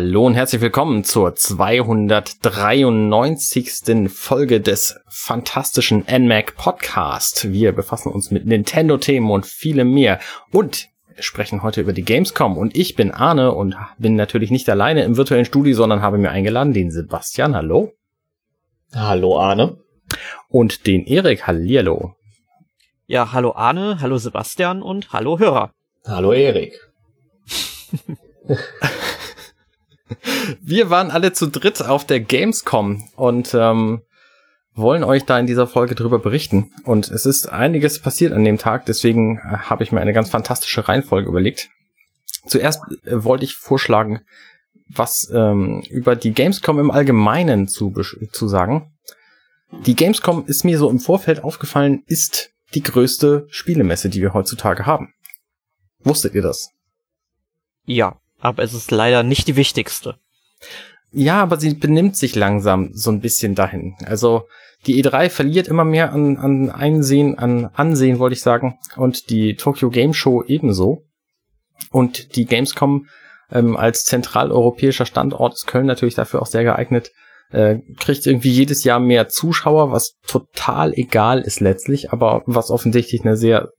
Hallo und herzlich willkommen zur 293. Folge des fantastischen NMAC Podcast. Wir befassen uns mit Nintendo-Themen und vielem mehr und sprechen heute über die Gamescom. Und ich bin Arne und bin natürlich nicht alleine im virtuellen Studio, sondern habe mir eingeladen den Sebastian. Hallo. Hallo Arne. Und den Erik. Hallihallo. Ja, hallo Arne, hallo Sebastian und hallo Hörer. Hallo Erik. Wir waren alle zu dritt auf der Gamescom und ähm, wollen euch da in dieser Folge drüber berichten. Und es ist einiges passiert an dem Tag, deswegen äh, habe ich mir eine ganz fantastische Reihenfolge überlegt. Zuerst äh, wollte ich vorschlagen, was ähm, über die Gamescom im Allgemeinen zu, zu sagen. Die Gamescom ist mir so im Vorfeld aufgefallen, ist die größte Spielemesse, die wir heutzutage haben. Wusstet ihr das? Ja, aber es ist leider nicht die wichtigste. Ja, aber sie benimmt sich langsam so ein bisschen dahin. Also die E3 verliert immer mehr an, an Einsehen, an Ansehen, wollte ich sagen, und die Tokyo Game Show ebenso. Und die Gamescom ähm, als zentraleuropäischer Standort ist Köln natürlich dafür auch sehr geeignet. Äh, kriegt irgendwie jedes Jahr mehr Zuschauer, was total egal ist letztlich, aber was offensichtlich eine sehr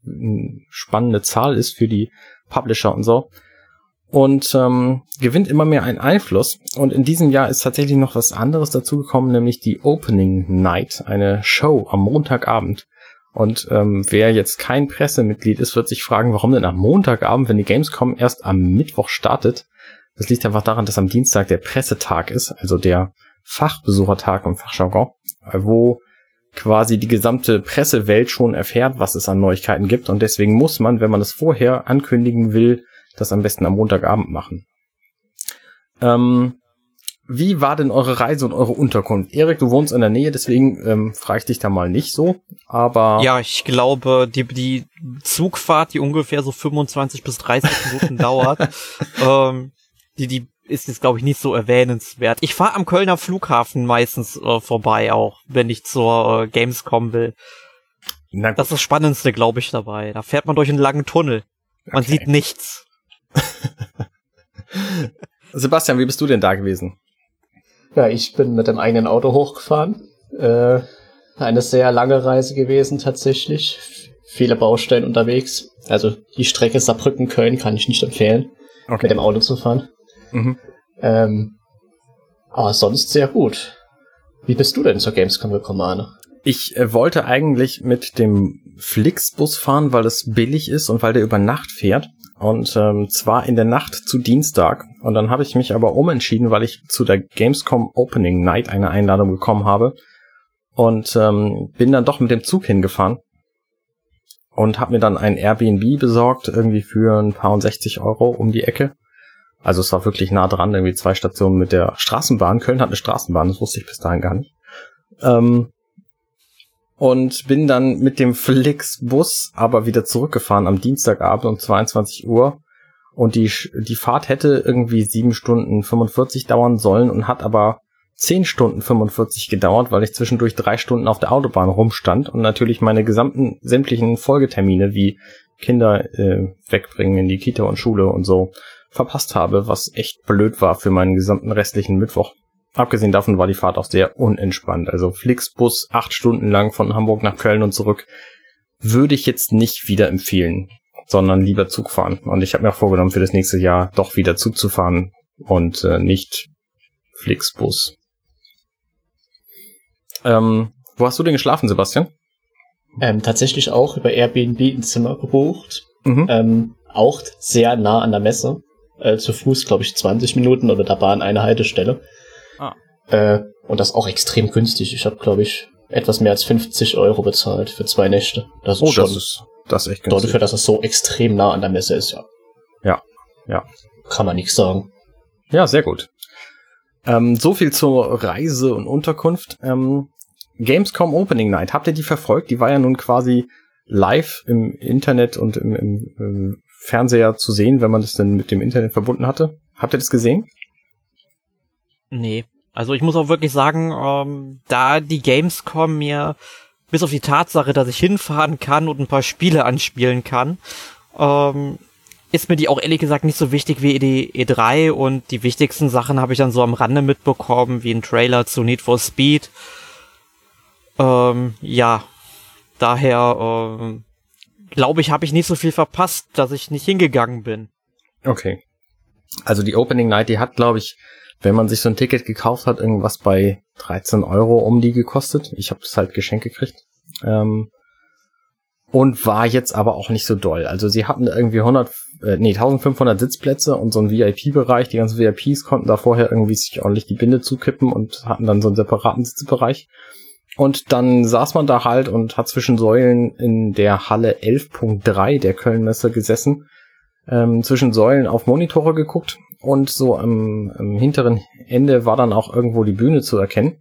spannende Zahl ist für die Publisher und so und ähm, gewinnt immer mehr einen Einfluss. Und in diesem Jahr ist tatsächlich noch was anderes dazugekommen, nämlich die Opening Night, eine Show am Montagabend. Und ähm, wer jetzt kein Pressemitglied ist, wird sich fragen, warum denn am Montagabend, wenn die Gamescom erst am Mittwoch startet. Das liegt einfach daran, dass am Dienstag der Pressetag ist, also der Fachbesuchertag im Fachjargon, wo quasi die gesamte Pressewelt schon erfährt, was es an Neuigkeiten gibt. Und deswegen muss man, wenn man es vorher ankündigen will, das am besten am Montagabend machen. Ähm, wie war denn eure Reise und eure Unterkunft? Erik, du wohnst in der Nähe, deswegen ähm, frage ich dich da mal nicht so. Aber ja, ich glaube, die, die Zugfahrt, die ungefähr so 25 bis 30 Minuten dauert, ähm, die, die ist jetzt, glaube ich, nicht so erwähnenswert. Ich fahre am Kölner Flughafen meistens äh, vorbei, auch wenn ich zur äh, Gamescom will. Das ist das Spannendste, glaube ich, dabei. Da fährt man durch einen langen Tunnel. Man okay. sieht nichts. Sebastian, wie bist du denn da gewesen? Ja, ich bin mit dem eigenen Auto hochgefahren. Äh, eine sehr lange Reise gewesen tatsächlich. Viele Baustellen unterwegs. Also die Strecke Saarbrücken-Köln kann ich nicht empfehlen, okay. mit dem Auto zu fahren. Mhm. Ähm, aber sonst sehr gut. Wie bist du denn zur Gamescom gekommen, Arne? Ich äh, wollte eigentlich mit dem Flixbus fahren, weil es billig ist und weil der über Nacht fährt. Und ähm, zwar in der Nacht zu Dienstag. Und dann habe ich mich aber umentschieden, weil ich zu der Gamescom Opening Night eine Einladung bekommen habe. Und ähm, bin dann doch mit dem Zug hingefahren. Und habe mir dann ein Airbnb besorgt, irgendwie für ein paar und 60 Euro um die Ecke. Also es war wirklich nah dran, irgendwie zwei Stationen mit der Straßenbahn. Köln hat eine Straßenbahn, das wusste ich bis dahin gar nicht. Ähm, und bin dann mit dem Flixbus aber wieder zurückgefahren am Dienstagabend um 22 Uhr. Und die, die Fahrt hätte irgendwie sieben Stunden 45 dauern sollen und hat aber zehn Stunden 45 gedauert, weil ich zwischendurch drei Stunden auf der Autobahn rumstand und natürlich meine gesamten sämtlichen Folgetermine wie Kinder äh, wegbringen in die Kita und Schule und so verpasst habe, was echt blöd war für meinen gesamten restlichen Mittwoch. Abgesehen davon war die Fahrt auch sehr unentspannt. Also Flixbus acht Stunden lang von Hamburg nach Köln und zurück würde ich jetzt nicht wieder empfehlen, sondern lieber Zug fahren. Und ich habe mir auch vorgenommen, für das nächste Jahr doch wieder Zug zu fahren und äh, nicht Flixbus. Ähm, wo hast du denn geschlafen, Sebastian? Ähm, tatsächlich auch über Airbnb ein Zimmer gebucht. Mhm. Ähm, auch sehr nah an der Messe. Äh, zu Fuß, glaube ich, 20 Minuten oder der Bahn eine Haltestelle. Äh, und das auch extrem günstig. Ich habe, glaube ich, etwas mehr als 50 Euro bezahlt für zwei Nächte. Das ist oh, schon das ist, das ist echt günstig. Dafür, dass es so extrem nah an der Messe ist, ja. Ja, ja. Kann man nichts sagen. Ja, sehr gut. Ähm, so viel zur Reise und Unterkunft. Ähm, Gamescom Opening Night, habt ihr die verfolgt? Die war ja nun quasi live im Internet und im, im, im Fernseher zu sehen, wenn man das denn mit dem Internet verbunden hatte. Habt ihr das gesehen? Nee. Also ich muss auch wirklich sagen, ähm, da die Gamescom mir bis auf die Tatsache, dass ich hinfahren kann und ein paar Spiele anspielen kann, ähm, ist mir die auch ehrlich gesagt nicht so wichtig wie die E3 und die wichtigsten Sachen habe ich dann so am Rande mitbekommen, wie ein Trailer zu Need for Speed. Ähm, ja, daher ähm, glaube ich, habe ich nicht so viel verpasst, dass ich nicht hingegangen bin. Okay. Also die Opening Night, die hat, glaube ich, wenn man sich so ein Ticket gekauft hat, irgendwas bei 13 Euro um die gekostet. Ich habe es halt geschenkt gekriegt. Ähm, und war jetzt aber auch nicht so doll. Also sie hatten irgendwie 100, äh, nee, 1500 Sitzplätze und so einen VIP-Bereich. Die ganzen VIPs konnten da vorher irgendwie sich ordentlich die Binde zukippen und hatten dann so einen separaten Sitzbereich. Und dann saß man da halt und hat zwischen Säulen in der Halle 11.3 der Kölnmesse gesessen, ähm, zwischen Säulen auf Monitore geguckt und so am, am hinteren Ende war dann auch irgendwo die Bühne zu erkennen.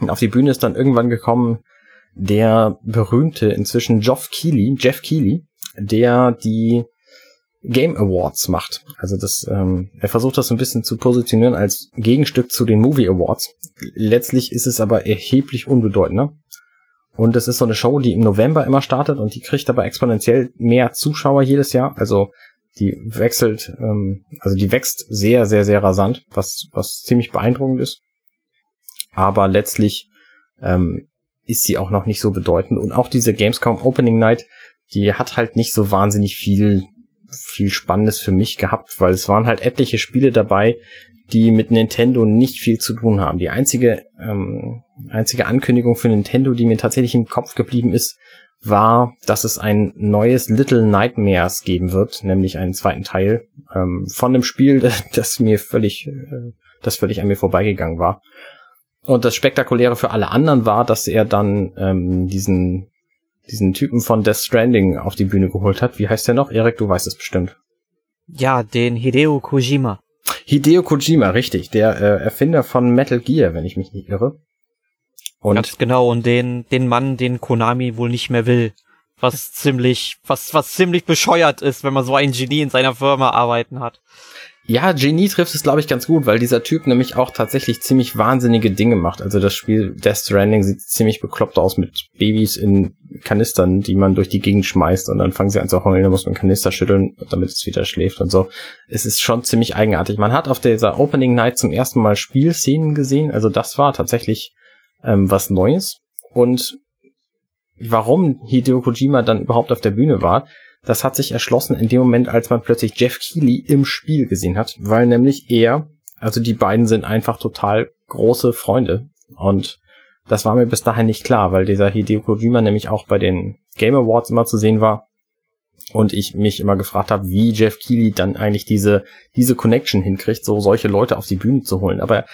Und auf die Bühne ist dann irgendwann gekommen der berühmte inzwischen Geoff Keighley, Jeff Keighley, der die Game Awards macht. Also das, ähm, er versucht das ein bisschen zu positionieren als Gegenstück zu den Movie Awards. Letztlich ist es aber erheblich unbedeutender. Und es ist so eine Show, die im November immer startet und die kriegt aber exponentiell mehr Zuschauer jedes Jahr. Also die wechselt, ähm, also die wächst sehr, sehr, sehr rasant, was, was ziemlich beeindruckend ist. Aber letztlich ähm, ist sie auch noch nicht so bedeutend. Und auch diese Gamescom Opening Night, die hat halt nicht so wahnsinnig viel, viel Spannendes für mich gehabt, weil es waren halt etliche Spiele dabei, die mit Nintendo nicht viel zu tun haben. Die einzige, ähm, einzige Ankündigung für Nintendo, die mir tatsächlich im Kopf geblieben ist, war, dass es ein neues Little Nightmares geben wird, nämlich einen zweiten Teil ähm, von einem Spiel, das mir völlig, äh, das völlig an mir vorbeigegangen war. Und das Spektakuläre für alle anderen war, dass er dann ähm, diesen, diesen Typen von Death Stranding auf die Bühne geholt hat. Wie heißt der noch? Erik, du weißt es bestimmt. Ja, den Hideo Kojima. Hideo Kojima, richtig. Der äh, Erfinder von Metal Gear, wenn ich mich nicht irre. Und Ganz genau, und den, den Mann, den Konami wohl nicht mehr will. Was ziemlich, was, was ziemlich bescheuert ist, wenn man so ein Genie in seiner Firma arbeiten hat. Ja, Genie trifft es, glaube ich, ganz gut, weil dieser Typ nämlich auch tatsächlich ziemlich wahnsinnige Dinge macht. Also das Spiel Death Stranding sieht ziemlich bekloppt aus mit Babys in Kanistern, die man durch die Gegend schmeißt und dann fangen sie an zu heulen, da muss man Kanister schütteln, damit es wieder schläft und so. Es ist schon ziemlich eigenartig. Man hat auf dieser Opening Night zum ersten Mal Spielszenen gesehen, also das war tatsächlich ähm, was Neues. Und warum Hideo Kojima dann überhaupt auf der Bühne war, das hat sich erschlossen in dem Moment, als man plötzlich Jeff Keighley im Spiel gesehen hat, weil nämlich er, also die beiden sind einfach total große Freunde und das war mir bis dahin nicht klar, weil dieser Hideo Kojima nämlich auch bei den Game Awards immer zu sehen war und ich mich immer gefragt habe, wie Jeff Keighley dann eigentlich diese diese Connection hinkriegt, so solche Leute auf die Bühne zu holen. Aber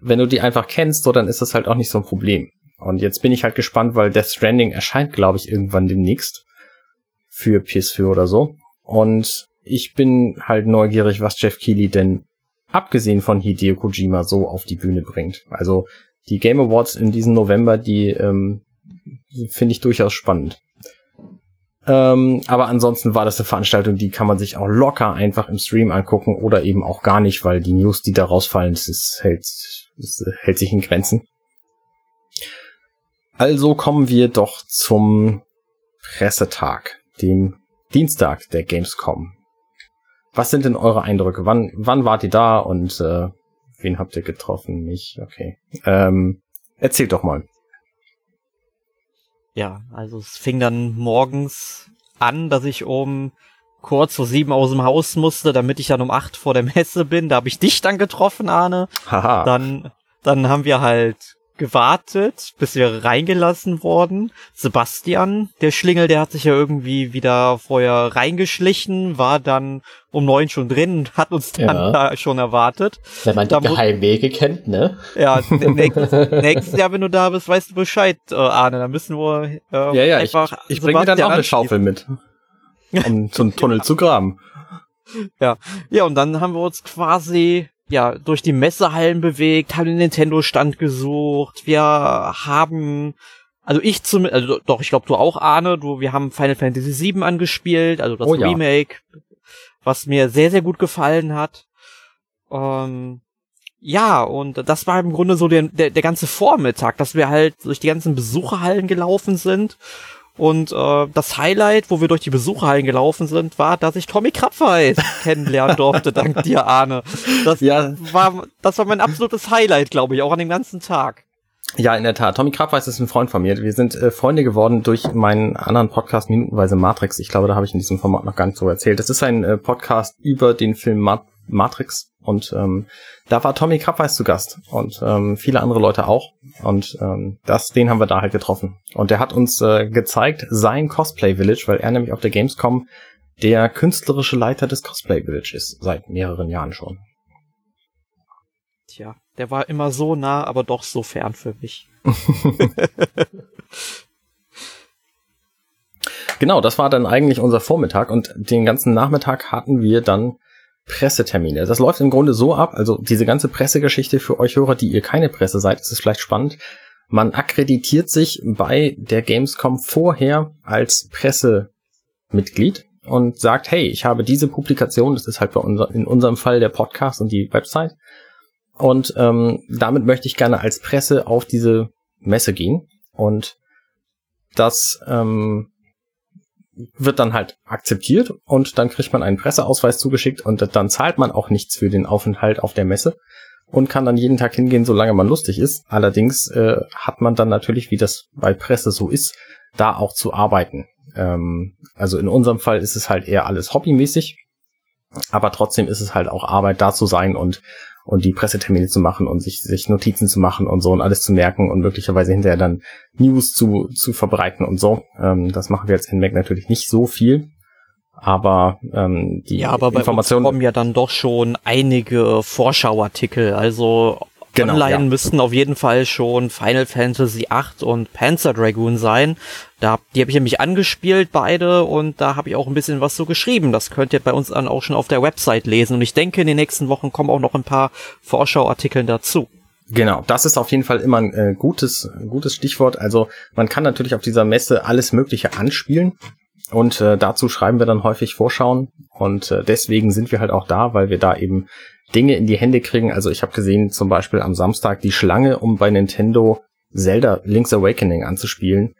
wenn du die einfach kennst, so dann ist das halt auch nicht so ein Problem. Und jetzt bin ich halt gespannt, weil Death Stranding erscheint, glaube ich, irgendwann demnächst für PS4 oder so. Und ich bin halt neugierig, was Jeff Keighley denn abgesehen von Hideo Kojima so auf die Bühne bringt. Also die Game Awards in diesem November, die ähm, finde ich durchaus spannend. Ähm, aber ansonsten war das eine Veranstaltung, die kann man sich auch locker einfach im Stream angucken oder eben auch gar nicht, weil die News, die da rausfallen, das, ist, hält, das hält sich in Grenzen. Also kommen wir doch zum Pressetag dem Dienstag der Gamescom. Was sind denn eure Eindrücke? Wann, wann wart ihr da und äh, wen habt ihr getroffen? Mich, okay. Ähm, erzählt doch mal. Ja, also es fing dann morgens an, dass ich um kurz vor sieben aus dem Haus musste, damit ich dann um acht vor der Messe bin. Da habe ich dich dann getroffen, Arne. Haha. Dann, dann haben wir halt gewartet, bis wir reingelassen wurden. Sebastian, der Schlingel, der hat sich ja irgendwie wieder vorher reingeschlichen, war dann um neun schon drin, hat uns dann ja. da schon erwartet. Wenn man die Geheimwege kennt, ne? Ja, nächstes, nächstes Jahr, wenn du da bist, weißt du Bescheid, äh, Arne. Da müssen wir äh, ja, ja, einfach. Ich, ich bringe dann auch eine Schaufel mit, um so einen Tunnel zu graben. Ja, ja, und dann haben wir uns quasi ja, durch die Messehallen bewegt, haben den Nintendo-Stand gesucht, wir haben, also ich zum, also doch, ich glaube du auch, Arne, du, wir haben Final Fantasy VII angespielt, also das oh, Remake, ja. was mir sehr, sehr gut gefallen hat. Ähm, ja, und das war im Grunde so der, der, der ganze Vormittag, dass wir halt durch die ganzen Besucherhallen gelaufen sind Und äh, das Highlight, wo wir durch die Besucherhallen gelaufen sind, war, dass ich Tommy Krabweis kennenlernen durfte, dank dir, Arne. Das ja. war, das war mein absolutes Highlight, glaube ich, auch an dem ganzen Tag. Ja, in der Tat. Tommy Krabweis ist ein Freund von mir. Wir sind äh, Freunde geworden durch meinen anderen Podcast Minutenweise Matrix. Ich glaube, da habe ich in diesem Format noch gar nicht so erzählt. Das ist ein äh, Podcast über den Film Mat Matrix und ähm, da war Tommy Krabweis zu Gast und ähm, viele andere Leute auch. Und ähm, das, den haben wir da halt getroffen. Und der hat uns äh, gezeigt sein Cosplay Village, weil er nämlich auf der Gamescom der künstlerische Leiter des Cosplay Village ist, seit mehreren Jahren schon. Tja, der war immer so nah, aber doch so fern für mich. genau, das war dann eigentlich unser Vormittag und den ganzen Nachmittag hatten wir dann Pressetermine. Das läuft im Grunde so ab, also diese ganze Pressegeschichte für euch Hörer, die ihr keine Presse seid, ist es vielleicht spannend. Man akkreditiert sich bei der Gamescom vorher als Pressemitglied und sagt, hey, ich habe diese Publikation, das ist halt bei unser, in unserem Fall der Podcast und die Website. Und ähm, damit möchte ich gerne als Presse auf diese Messe gehen. Und das ähm, wird dann halt akzeptiert und dann kriegt man einen Presseausweis zugeschickt und dann zahlt man auch nichts für den Aufenthalt auf der Messe und kann dann jeden Tag hingehen, solange man lustig ist. Allerdings äh, hat man dann natürlich, wie das bei Presse so ist, da auch zu arbeiten. Ähm, also in unserem Fall ist es halt eher alles hobbymäßig, aber trotzdem ist es halt auch Arbeit, da zu sein und und die Pressetermine zu machen und sich, sich Notizen zu machen und so und alles zu merken und möglicherweise hinterher dann News zu, zu verbreiten und so. Ähm, das machen wir jetzt in Mac natürlich nicht so viel. Aber ähm, die ja, aber Informationen kommen ja dann doch schon einige Vorschauartikel. Also Genau, Online ja. müssten auf jeden Fall schon Final Fantasy VIII und Panzer Dragoon sein. Da, die habe ich nämlich angespielt, beide, und da habe ich auch ein bisschen was so geschrieben. Das könnt ihr bei uns dann auch schon auf der Website lesen. Und ich denke, in den nächsten Wochen kommen auch noch ein paar Vorschauartikel dazu. Genau, das ist auf jeden Fall immer ein äh, gutes, gutes Stichwort. Also man kann natürlich auf dieser Messe alles Mögliche anspielen. Und äh, dazu schreiben wir dann häufig Vorschauen. Und äh, deswegen sind wir halt auch da, weil wir da eben Dinge in die Hände kriegen. Also ich habe gesehen, zum Beispiel am Samstag die Schlange, um bei Nintendo Zelda Link's Awakening anzuspielen.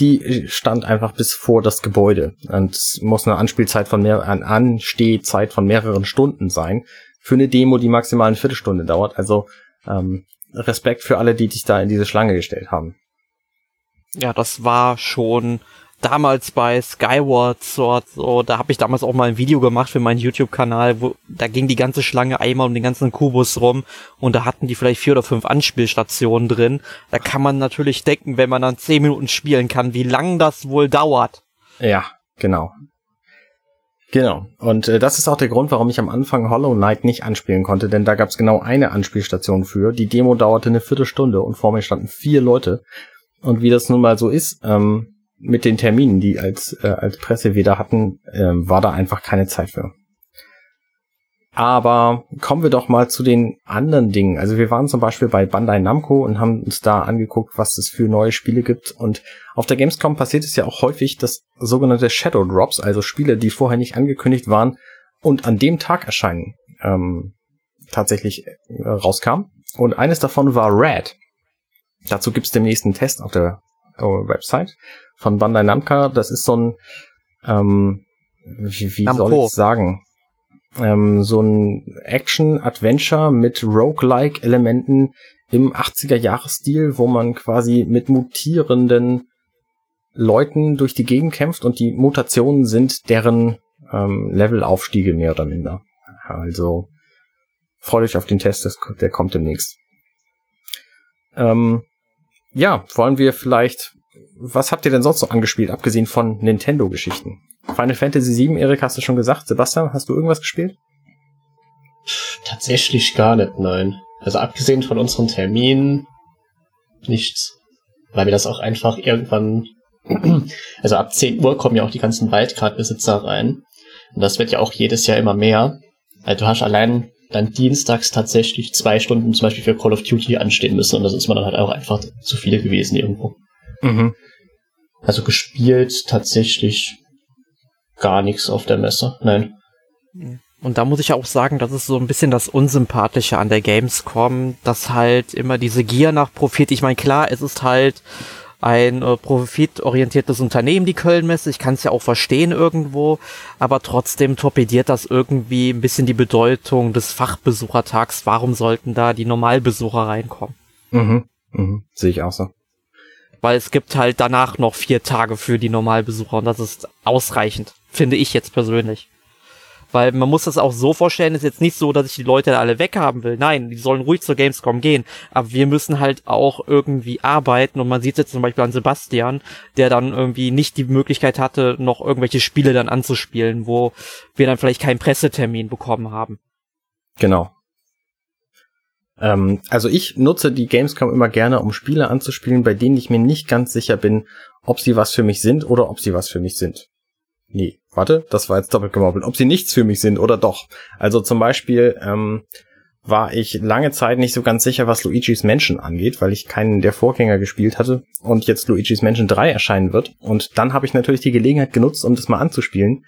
Die stand einfach bis vor das Gebäude und muss eine Anspielzeit von mehr, an Anstehzeit von mehreren Stunden sein. Für eine Demo, die maximal eine Viertelstunde dauert. Also ähm, Respekt für alle, die dich da in diese Schlange gestellt haben. Ja, das war schon damals bei Skyward Sword, so, da habe ich damals auch mal ein Video gemacht für meinen YouTube-Kanal, wo da ging die ganze Schlange einmal um den ganzen Kubus rum und da hatten die vielleicht vier oder fünf Anspielstationen drin. Da kann man natürlich denken, wenn man dann zehn Minuten spielen kann, wie lang das wohl dauert. Ja, genau. Genau. Und äh, das ist auch der Grund, warum ich am Anfang Hollow Knight nicht anspielen konnte, denn da gab es genau eine Anspielstation für. Die Demo dauerte eine Viertelstunde und vor mir standen vier Leute. Und wie das nun mal so ist, ähm, mit den Terminen, die als, äh, als Presse wieder hatten, äh, war da einfach keine Zeit für. Aber kommen wir doch mal zu den anderen Dingen. Also wir waren zum Beispiel bei Bandai Namco und haben uns da angeguckt, was es für neue Spiele gibt. Und auf der Gamescom passiert es ja auch häufig, dass sogenannte Shadow Drops, also Spiele, die vorher nicht angekündigt waren und an dem Tag erscheinen, ähm, tatsächlich äh, rauskam. Und eines davon war Red. Dazu gibt's demnächst einen Test auf der äh, Website von Bandai Namco. Das ist so ein, ähm, wie, wie soll ich sagen? Ähm, so ein Action-Adventure mit Roguelike-Elementen im 80er-Jahres-Stil, wo man quasi mit mutierenden Leuten durch die Gegend kämpft und die Mutationen sind deren ähm, Levelaufstiege mehr oder minder. Also freut euch auf den Test, der kommt demnächst. Ähm, ja, wollen wir vielleicht was habt ihr denn sonst noch angespielt, abgesehen von Nintendo-Geschichten? Final Fantasy VII, Erik, hast du schon gesagt. Sebastian, hast du irgendwas gespielt? Tatsächlich gar nicht, nein. Also abgesehen von unseren Terminen nichts. Weil wir das auch einfach irgendwann, also ab 10 Uhr kommen ja auch die ganzen Wildcard-Besitzer rein. Und das wird ja auch jedes Jahr immer mehr. Also du hast allein dann dienstags tatsächlich zwei Stunden zum Beispiel für Call of Duty anstehen müssen und das ist mir dann halt auch einfach zu viel gewesen irgendwo. Mhm. Also gespielt tatsächlich gar nichts auf der Messe. Nein. Und da muss ich auch sagen, das ist so ein bisschen das Unsympathische an der Gamescom, dass halt immer diese Gier nach Profit, ich meine, klar, es ist halt ein äh, profitorientiertes Unternehmen, die Kölnmesse. Ich kann es ja auch verstehen irgendwo, aber trotzdem torpediert das irgendwie ein bisschen die Bedeutung des Fachbesuchertags. Warum sollten da die Normalbesucher reinkommen? Mhm. Mhm. Sehe ich auch so. Weil es gibt halt danach noch vier Tage für die Normalbesucher und das ist ausreichend, finde ich jetzt persönlich. Weil man muss das auch so vorstellen, ist jetzt nicht so, dass ich die Leute alle weghaben will. Nein, die sollen ruhig zur Gamescom gehen. Aber wir müssen halt auch irgendwie arbeiten. Und man sieht jetzt zum Beispiel an Sebastian, der dann irgendwie nicht die Möglichkeit hatte, noch irgendwelche Spiele dann anzuspielen, wo wir dann vielleicht keinen Pressetermin bekommen haben. Genau. Ähm, also ich nutze die Gamescom immer gerne, um Spiele anzuspielen, bei denen ich mir nicht ganz sicher bin, ob sie was für mich sind oder ob sie was für mich sind. Nee, warte, das war jetzt doppelt gemoppelt. Ob sie nichts für mich sind oder doch. Also zum Beispiel ähm, war ich lange Zeit nicht so ganz sicher, was Luigi's Mansion angeht, weil ich keinen der Vorgänger gespielt hatte und jetzt Luigi's Mansion 3 erscheinen wird. Und dann habe ich natürlich die Gelegenheit genutzt, um das mal anzuspielen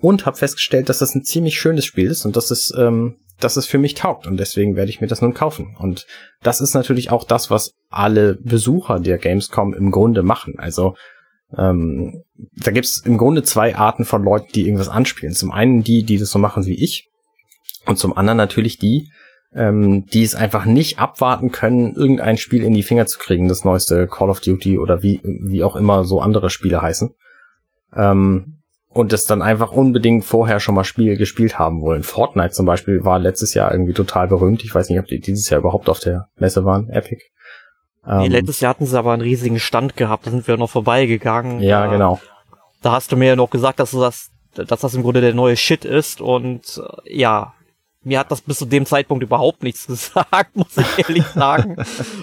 und habe festgestellt, dass das ein ziemlich schönes Spiel ist und dass es, ähm, dass es für mich taugt und deswegen werde ich mir das nun kaufen. Und das ist natürlich auch das, was alle Besucher der Gamescom im Grunde machen. Also ähm, da gibt's im Grunde zwei Arten von Leuten, die irgendwas anspielen. Zum einen die, die das so machen wie ich, und zum anderen natürlich die, ähm, die es einfach nicht abwarten können, irgendein Spiel in die Finger zu kriegen, das neueste Call of Duty oder wie, wie auch immer so andere Spiele heißen. Ähm, und das dann einfach unbedingt vorher schon mal Spiel gespielt haben wollen. Fortnite zum Beispiel war letztes Jahr irgendwie total berühmt. Ich weiß nicht, ob die dieses Jahr überhaupt auf der Messe waren, Epic. Ähm, nee, letztes Jahr hatten sie aber einen riesigen Stand gehabt, da sind wir noch vorbeigegangen. Ja, da, genau. Da hast du mir ja noch gesagt, dass du das, dass das im Grunde der neue Shit ist und äh, ja, mir hat das bis zu dem Zeitpunkt überhaupt nichts gesagt, muss ich ehrlich sagen.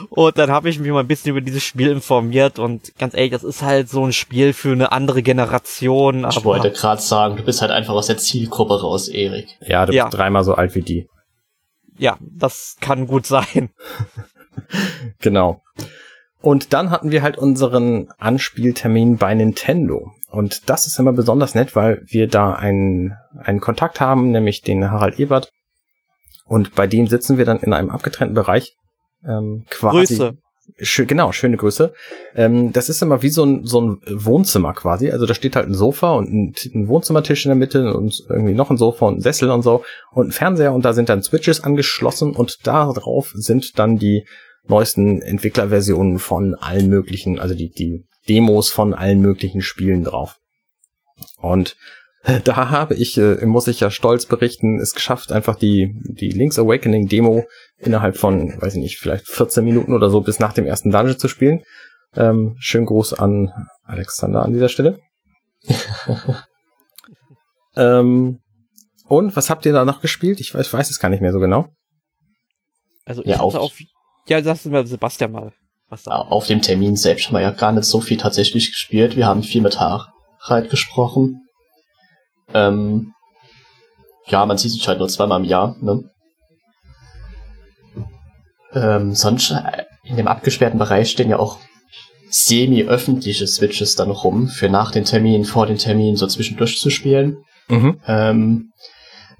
und dann habe ich mich mal ein bisschen über dieses Spiel informiert und ganz ehrlich, das ist halt so ein Spiel für eine andere Generation. Ich wollte gerade sagen, du bist halt einfach aus der Zielgruppe raus, Erik. Ja, du bist ja. dreimal so alt wie die. Ja, das kann gut sein. genau. Und dann hatten wir halt unseren Anspieltermin bei Nintendo. Und das ist immer besonders nett, weil wir da einen, einen Kontakt haben, nämlich den Harald Ebert. Und bei dem sitzen wir dann in einem abgetrennten Bereich. Ähm, quasi. Grüße. Schön, genau, schöne Grüße. Ähm, das ist immer wie so ein, so ein Wohnzimmer quasi. Also da steht halt ein Sofa und ein, ein, Wohnzimmertisch in der Mitte und irgendwie noch ein Sofa und ein Sessel und so und ein Fernseher und da sind dann Switches angeschlossen und da drauf sind dann die neuesten Entwicklerversionen von allen möglichen, also die, die Demos von allen möglichen Spielen drauf. Und da habe ich, äh, muss ich ja stolz berichten, es geschafft, einfach die, die Link's Awakening Demo innerhalb von, weiß ich nicht, vielleicht 14 Minuten oder so bis nach dem ersten Dungeon zu spielen. Ähm, schönen Gruß an Alexander an dieser Stelle. ähm, und was habt ihr da noch gespielt? Ich weiß, ich weiß es gar nicht mehr so genau. Also ich ja, auf, auf ja, sagst du mal Sebastian mal. Was da auf dem Termin selbst haben wir ja gar nicht so viel tatsächlich gespielt. Wir haben viel mit Harald gesprochen. Ähm, ja, man sieht sich halt nur zweimal im Jahr. Ne? Ähm, sonst äh, in dem abgesperrten Bereich stehen ja auch semi-öffentliche Switches dann rum, für nach den Terminen, vor den Terminen so zwischendurch zu spielen. Mhm. Ähm,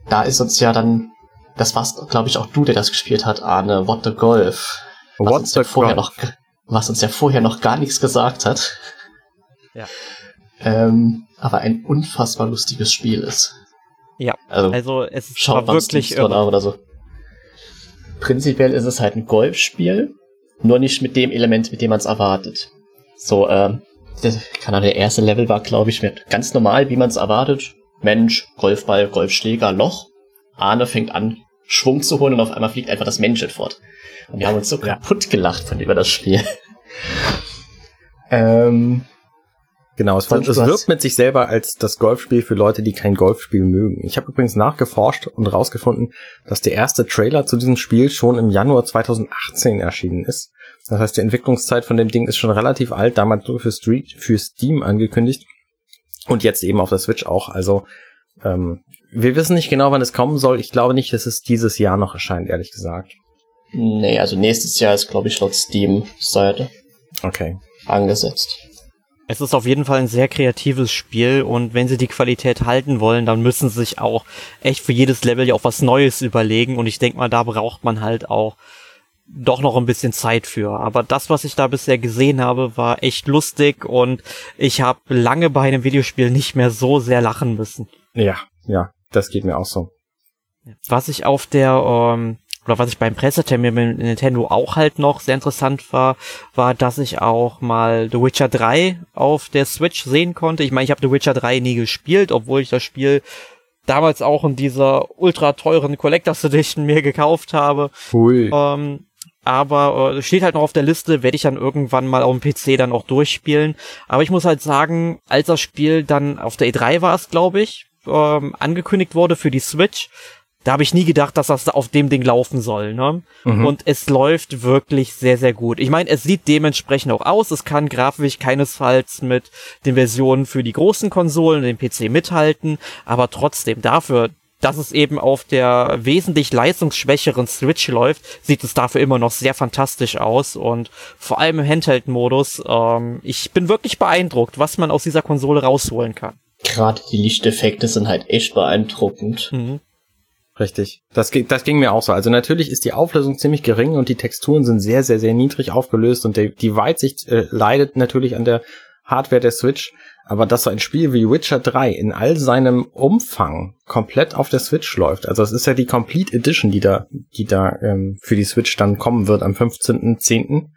da ist uns ja dann das war's, glaube ich, auch du, der das gespielt hat, Arne, What the Golf. Was What uns the ja vorher Golf. noch, was uns ja vorher noch gar nichts gesagt hat. Ja. Ähm, aber ein unfassbar lustiges Spiel ist. Ja, also, also es ist schaut wirklich oder so. Prinzipiell ist es halt ein Golfspiel, nur nicht mit dem Element, mit dem man es erwartet. So, ähm, das, keine Ahnung, der erste Level war, glaube ich, ganz normal, wie man es erwartet. Mensch, Golfball, Golfschläger, Loch. Arne fängt an, Schwung zu holen und auf einmal fliegt einfach das Menschheit fort. Und wir haben uns so ja. kaputt gelacht von über das Spiel. ähm, genau, es, es wirkt mit sich selber als das Golfspiel für Leute, die kein Golfspiel mögen. Ich habe übrigens nachgeforscht und rausgefunden, dass der erste Trailer zu diesem Spiel schon im Januar 2018 erschienen ist. Das heißt, die Entwicklungszeit von dem Ding ist schon relativ alt, damals nur für, Street, für Steam angekündigt und jetzt eben auf der Switch auch. Also ähm, wir wissen nicht genau, wann es kommen soll. Ich glaube nicht, dass es dieses Jahr noch erscheint, ehrlich gesagt. Nee, also nächstes Jahr ist, glaube ich, laut Steam-Seite. Okay. Angesetzt. Es ist auf jeden Fall ein sehr kreatives Spiel und wenn sie die Qualität halten wollen, dann müssen sie sich auch echt für jedes Level ja auch was Neues überlegen und ich denke mal, da braucht man halt auch doch noch ein bisschen Zeit für. Aber das, was ich da bisher gesehen habe, war echt lustig und ich habe lange bei einem Videospiel nicht mehr so sehr lachen müssen. Ja, ja, das geht mir auch so. Was ich auf der ähm, oder was ich beim Pressetermin mit Nintendo auch halt noch sehr interessant war, war, dass ich auch mal The Witcher 3 auf der Switch sehen konnte. Ich meine, ich habe The Witcher 3 nie gespielt, obwohl ich das Spiel damals auch in dieser ultra teuren Collectors Edition mir gekauft habe. Cool. Ähm, aber äh, steht halt noch auf der Liste, werde ich dann irgendwann mal auf dem PC dann auch durchspielen. Aber ich muss halt sagen, als das Spiel dann auf der E3 war es, glaube ich, ähm, angekündigt wurde für die Switch, da habe ich nie gedacht, dass das auf dem Ding laufen soll. Ne? Mhm. Und es läuft wirklich sehr, sehr gut. Ich meine, es sieht dementsprechend auch aus. Es kann grafisch keinesfalls mit den Versionen für die großen Konsolen, den PC mithalten. Aber trotzdem, dafür, dass es eben auf der wesentlich leistungsschwächeren Switch läuft, sieht es dafür immer noch sehr fantastisch aus und vor allem im Handheld-Modus. Ähm, ich bin wirklich beeindruckt, was man aus dieser Konsole rausholen kann. Gerade die Lichteffekte sind halt echt beeindruckend. Mhm. Richtig. Das, das ging mir auch so. Also natürlich ist die Auflösung ziemlich gering und die Texturen sind sehr, sehr, sehr niedrig aufgelöst und die, die Weitsicht äh, leidet natürlich an der Hardware der Switch. Aber dass so ein Spiel wie Witcher 3 in all seinem Umfang komplett auf der Switch läuft, also es ist ja die Complete Edition, die da, die da ähm, für die Switch dann kommen wird am 15.10.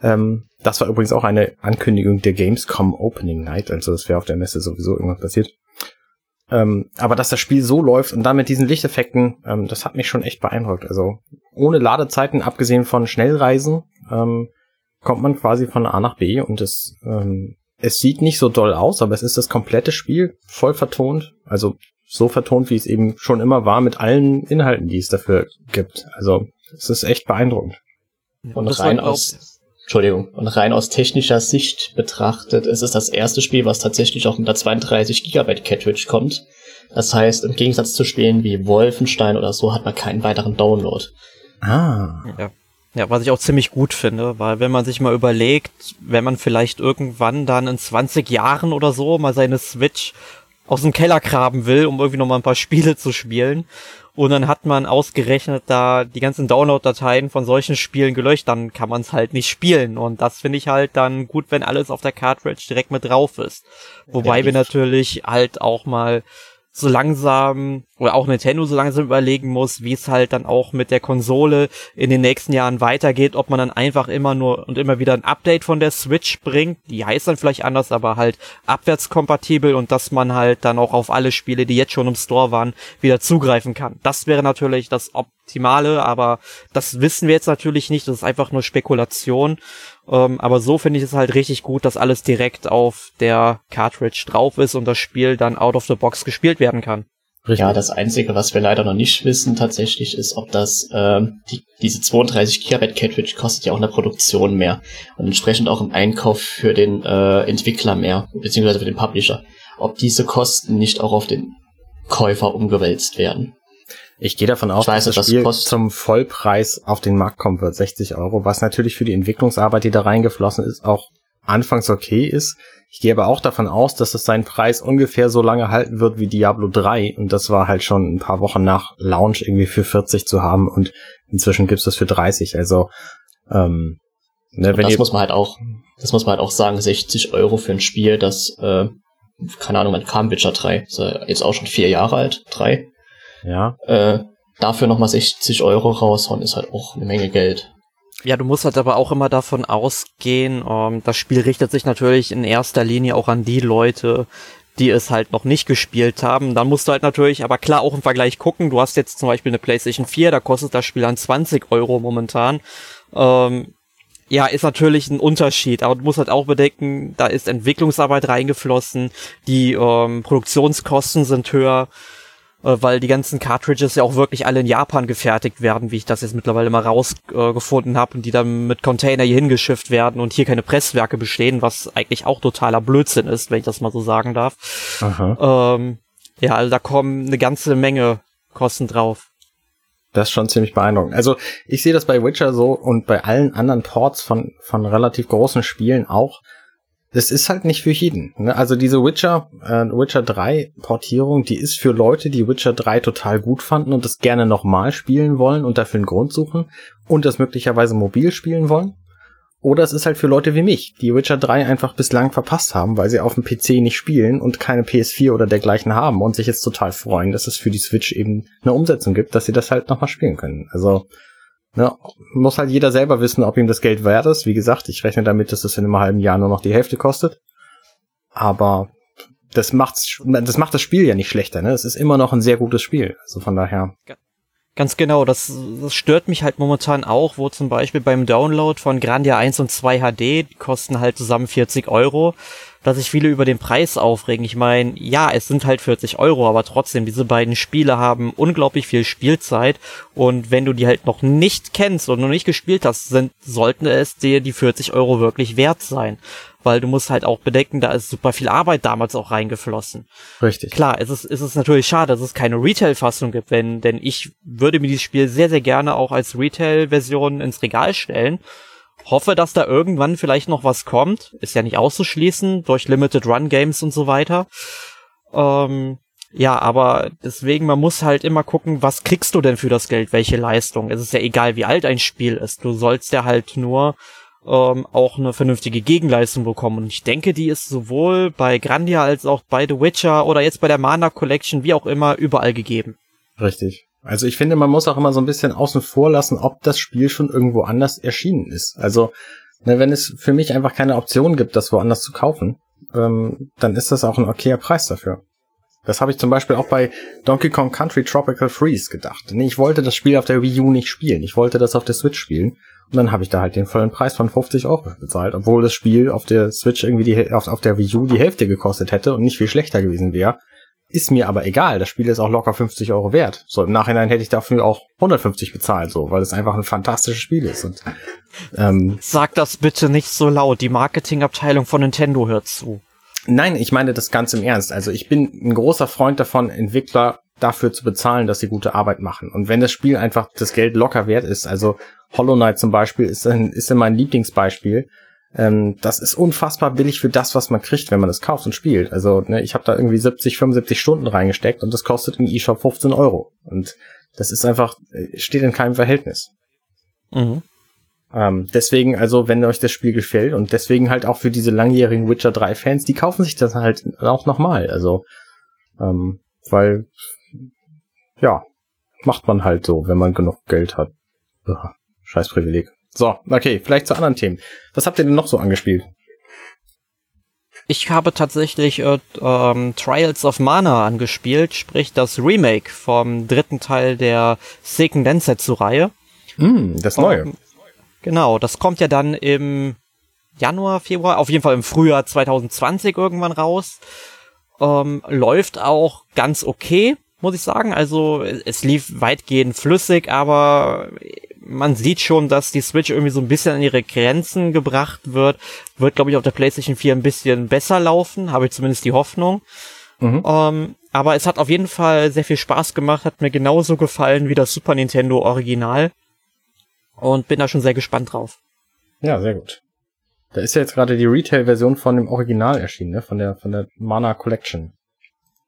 Ähm, das war übrigens auch eine Ankündigung der Gamescom Opening Night, also das wäre auf der Messe sowieso irgendwas passiert. Ähm, aber dass das Spiel so läuft und dann mit diesen Lichteffekten, ähm, das hat mich schon echt beeindruckt. Also ohne Ladezeiten, abgesehen von Schnellreisen, ähm, kommt man quasi von A nach B und es, ähm, es sieht nicht so doll aus, aber es ist das komplette Spiel voll vertont. Also so vertont, wie es eben schon immer war, mit allen Inhalten, die es dafür gibt. Also es ist echt beeindruckend. Und rein aus Entschuldigung, und rein aus technischer Sicht betrachtet, ist es das erste Spiel, was tatsächlich auch mit der 32 Gigabyte Cartridge kommt. Das heißt, im Gegensatz zu Spielen wie Wolfenstein oder so hat man keinen weiteren Download. Ah. Ja. Ja, was ich auch ziemlich gut finde, weil wenn man sich mal überlegt, wenn man vielleicht irgendwann dann in 20 Jahren oder so mal seine Switch aus dem Keller graben will, um irgendwie noch mal ein paar Spiele zu spielen und dann hat man ausgerechnet da die ganzen Download-Dateien von solchen Spielen gelöscht, dann kann man es halt nicht spielen. Und das finde ich halt dann gut, wenn alles auf der Cartridge direkt mit drauf ist. Wobei ja, wir natürlich halt auch mal so langsam oder auch Nintendo so langsam überlegen muss, wie es halt dann auch mit der Konsole in den nächsten Jahren weitergeht, ob man dann einfach immer nur und immer wieder ein Update von der Switch bringt, die heißt dann vielleicht anders, aber halt abwärtskompatibel und dass man halt dann auch auf alle Spiele, die jetzt schon im Store waren, wieder zugreifen kann. Das wäre natürlich das Optimale, aber das wissen wir jetzt natürlich nicht, das ist einfach nur Spekulation ähm, aber so finde ich es halt richtig gut, dass alles direkt auf der Cartridge drauf ist und das Spiel dann out of the box gespielt werden kann. Richtig. Ja, das Einzige, was wir leider noch nicht wissen tatsächlich, ist, ob das ähm, die, diese 32 Gigabyte Cartridge kostet ja auch in der Produktion mehr und entsprechend auch im Einkauf für den äh, Entwickler mehr, beziehungsweise für den Publisher. Ob diese Kosten nicht auch auf den Käufer umgewälzt werden. Ich gehe davon aus, weiß, dass das Spiel kostet. zum Vollpreis auf den Markt kommen wird, 60 Euro, was natürlich für die Entwicklungsarbeit, die da reingeflossen ist, auch anfangs okay ist. Ich gehe aber auch davon aus, dass es seinen Preis ungefähr so lange halten wird wie Diablo 3 und das war halt schon ein paar Wochen nach Launch irgendwie für 40 zu haben und inzwischen gibt's das für 30. Also ähm, ne, wenn das muss man halt auch, das muss man halt auch sagen, 60 Euro für ein Spiel, das äh, keine Ahnung, man kam Witcher 3, ist jetzt auch schon vier Jahre alt, drei. Ja. Äh, dafür nochmal 60 Euro raushauen, ist halt auch eine Menge Geld. Ja, du musst halt aber auch immer davon ausgehen, ähm, das Spiel richtet sich natürlich in erster Linie auch an die Leute, die es halt noch nicht gespielt haben. Dann musst du halt natürlich, aber klar auch im Vergleich gucken. Du hast jetzt zum Beispiel eine PlayStation 4, da kostet das Spiel dann 20 Euro momentan. Ähm, ja, ist natürlich ein Unterschied, aber du musst halt auch bedenken, da ist Entwicklungsarbeit reingeflossen, die ähm, Produktionskosten sind höher. Äh, weil die ganzen Cartridges ja auch wirklich alle in Japan gefertigt werden, wie ich das jetzt mittlerweile mal rausgefunden äh, habe, und die dann mit Container hier hingeschifft werden und hier keine Presswerke bestehen, was eigentlich auch totaler Blödsinn ist, wenn ich das mal so sagen darf. Ähm, ja, also da kommen eine ganze Menge Kosten drauf. Das ist schon ziemlich beeindruckend. Also ich sehe das bei Witcher so und bei allen anderen Ports von, von relativ großen Spielen auch das ist halt nicht für jeden. Ne? Also diese Witcher, äh, Witcher 3 Portierung, die ist für Leute, die Witcher 3 total gut fanden und das gerne nochmal spielen wollen und dafür einen Grund suchen und das möglicherweise mobil spielen wollen. Oder es ist halt für Leute wie mich, die Witcher 3 einfach bislang verpasst haben, weil sie auf dem PC nicht spielen und keine PS4 oder dergleichen haben und sich jetzt total freuen, dass es für die Switch eben eine Umsetzung gibt, dass sie das halt nochmal spielen können. Also Ne, muss halt jeder selber wissen, ob ihm das Geld wert ist. Wie gesagt, ich rechne damit, dass es in einem halben Jahr nur noch die Hälfte kostet. Aber das macht's, das macht das Spiel ja nicht schlechter. Ne? Es ist immer noch ein sehr gutes Spiel. Also von daher. Ganz genau, das, das stört mich halt momentan auch, wo zum Beispiel beim Download von Grandia 1 und 2 HD, die kosten halt zusammen 40 Euro, dass sich viele über den Preis aufregen. Ich meine, ja, es sind halt 40 Euro, aber trotzdem, diese beiden Spiele haben unglaublich viel Spielzeit und wenn du die halt noch nicht kennst und noch nicht gespielt hast, sind, sollten es dir die 40 Euro wirklich wert sein weil du musst halt auch bedenken, da ist super viel Arbeit damals auch reingeflossen. Richtig. Klar, es ist, es ist natürlich schade, dass es keine Retail-Fassung gibt, wenn, denn ich würde mir dieses Spiel sehr, sehr gerne auch als Retail-Version ins Regal stellen. Hoffe, dass da irgendwann vielleicht noch was kommt. Ist ja nicht auszuschließen durch Limited Run Games und so weiter. Ähm, ja, aber deswegen, man muss halt immer gucken, was kriegst du denn für das Geld, welche Leistung. Es ist ja egal, wie alt ein Spiel ist. Du sollst ja halt nur ähm, auch eine vernünftige Gegenleistung bekommen. Und ich denke, die ist sowohl bei Grandia als auch bei The Witcher oder jetzt bei der Mana Collection, wie auch immer, überall gegeben. Richtig. Also ich finde, man muss auch immer so ein bisschen außen vor lassen, ob das Spiel schon irgendwo anders erschienen ist. Also, ne, wenn es für mich einfach keine Option gibt, das woanders zu kaufen, ähm, dann ist das auch ein okayer Preis dafür. Das habe ich zum Beispiel auch bei Donkey Kong Country Tropical Freeze gedacht. Nee, ich wollte das Spiel auf der Wii U nicht spielen. Ich wollte das auf der Switch spielen. Und dann habe ich da halt den vollen Preis von 50 Euro bezahlt, obwohl das Spiel auf der Switch irgendwie die, auf, auf der Wii U die Hälfte gekostet hätte und nicht viel schlechter gewesen wäre. Ist mir aber egal. Das Spiel ist auch locker 50 Euro wert. So im Nachhinein hätte ich dafür auch 150 bezahlt, so, weil es einfach ein fantastisches Spiel ist. Und, ähm, Sag das bitte nicht so laut. Die Marketingabteilung von Nintendo hört zu. Nein, ich meine das ganz im Ernst. Also ich bin ein großer Freund davon, Entwickler dafür zu bezahlen, dass sie gute Arbeit machen. Und wenn das Spiel einfach das Geld locker wert ist, also Hollow Knight zum Beispiel ist, ein, ist mein Lieblingsbeispiel, ähm, das ist unfassbar billig für das, was man kriegt, wenn man das kauft und spielt. Also ne, ich habe da irgendwie 70, 75 Stunden reingesteckt und das kostet im eShop 15 Euro. Und das ist einfach, äh, steht in keinem Verhältnis. Mhm. Ähm, deswegen, also, wenn euch das Spiel gefällt und deswegen halt auch für diese langjährigen Witcher 3 Fans, die kaufen sich das halt auch nochmal. Also, ähm, weil ja, macht man halt so, wenn man genug Geld hat. Ugh, scheiß Privileg. So, okay, vielleicht zu anderen Themen. Was habt ihr denn noch so angespielt? Ich habe tatsächlich äh, ähm, Trials of Mana angespielt, sprich das Remake vom dritten Teil der Seiken Densetsu-Reihe. Mm, das neue. Um, genau, das kommt ja dann im Januar, Februar, auf jeden Fall im Frühjahr 2020 irgendwann raus. Ähm, läuft auch ganz okay muss ich sagen. Also es lief weitgehend flüssig, aber man sieht schon, dass die Switch irgendwie so ein bisschen an ihre Grenzen gebracht wird. Wird, glaube ich, auf der PlayStation 4 ein bisschen besser laufen, habe ich zumindest die Hoffnung. Mhm. Ähm, aber es hat auf jeden Fall sehr viel Spaß gemacht, hat mir genauso gefallen wie das Super Nintendo Original. Und bin da schon sehr gespannt drauf. Ja, sehr gut. Da ist ja jetzt gerade die Retail-Version von dem Original erschienen, ne? Von der, von der Mana Collection.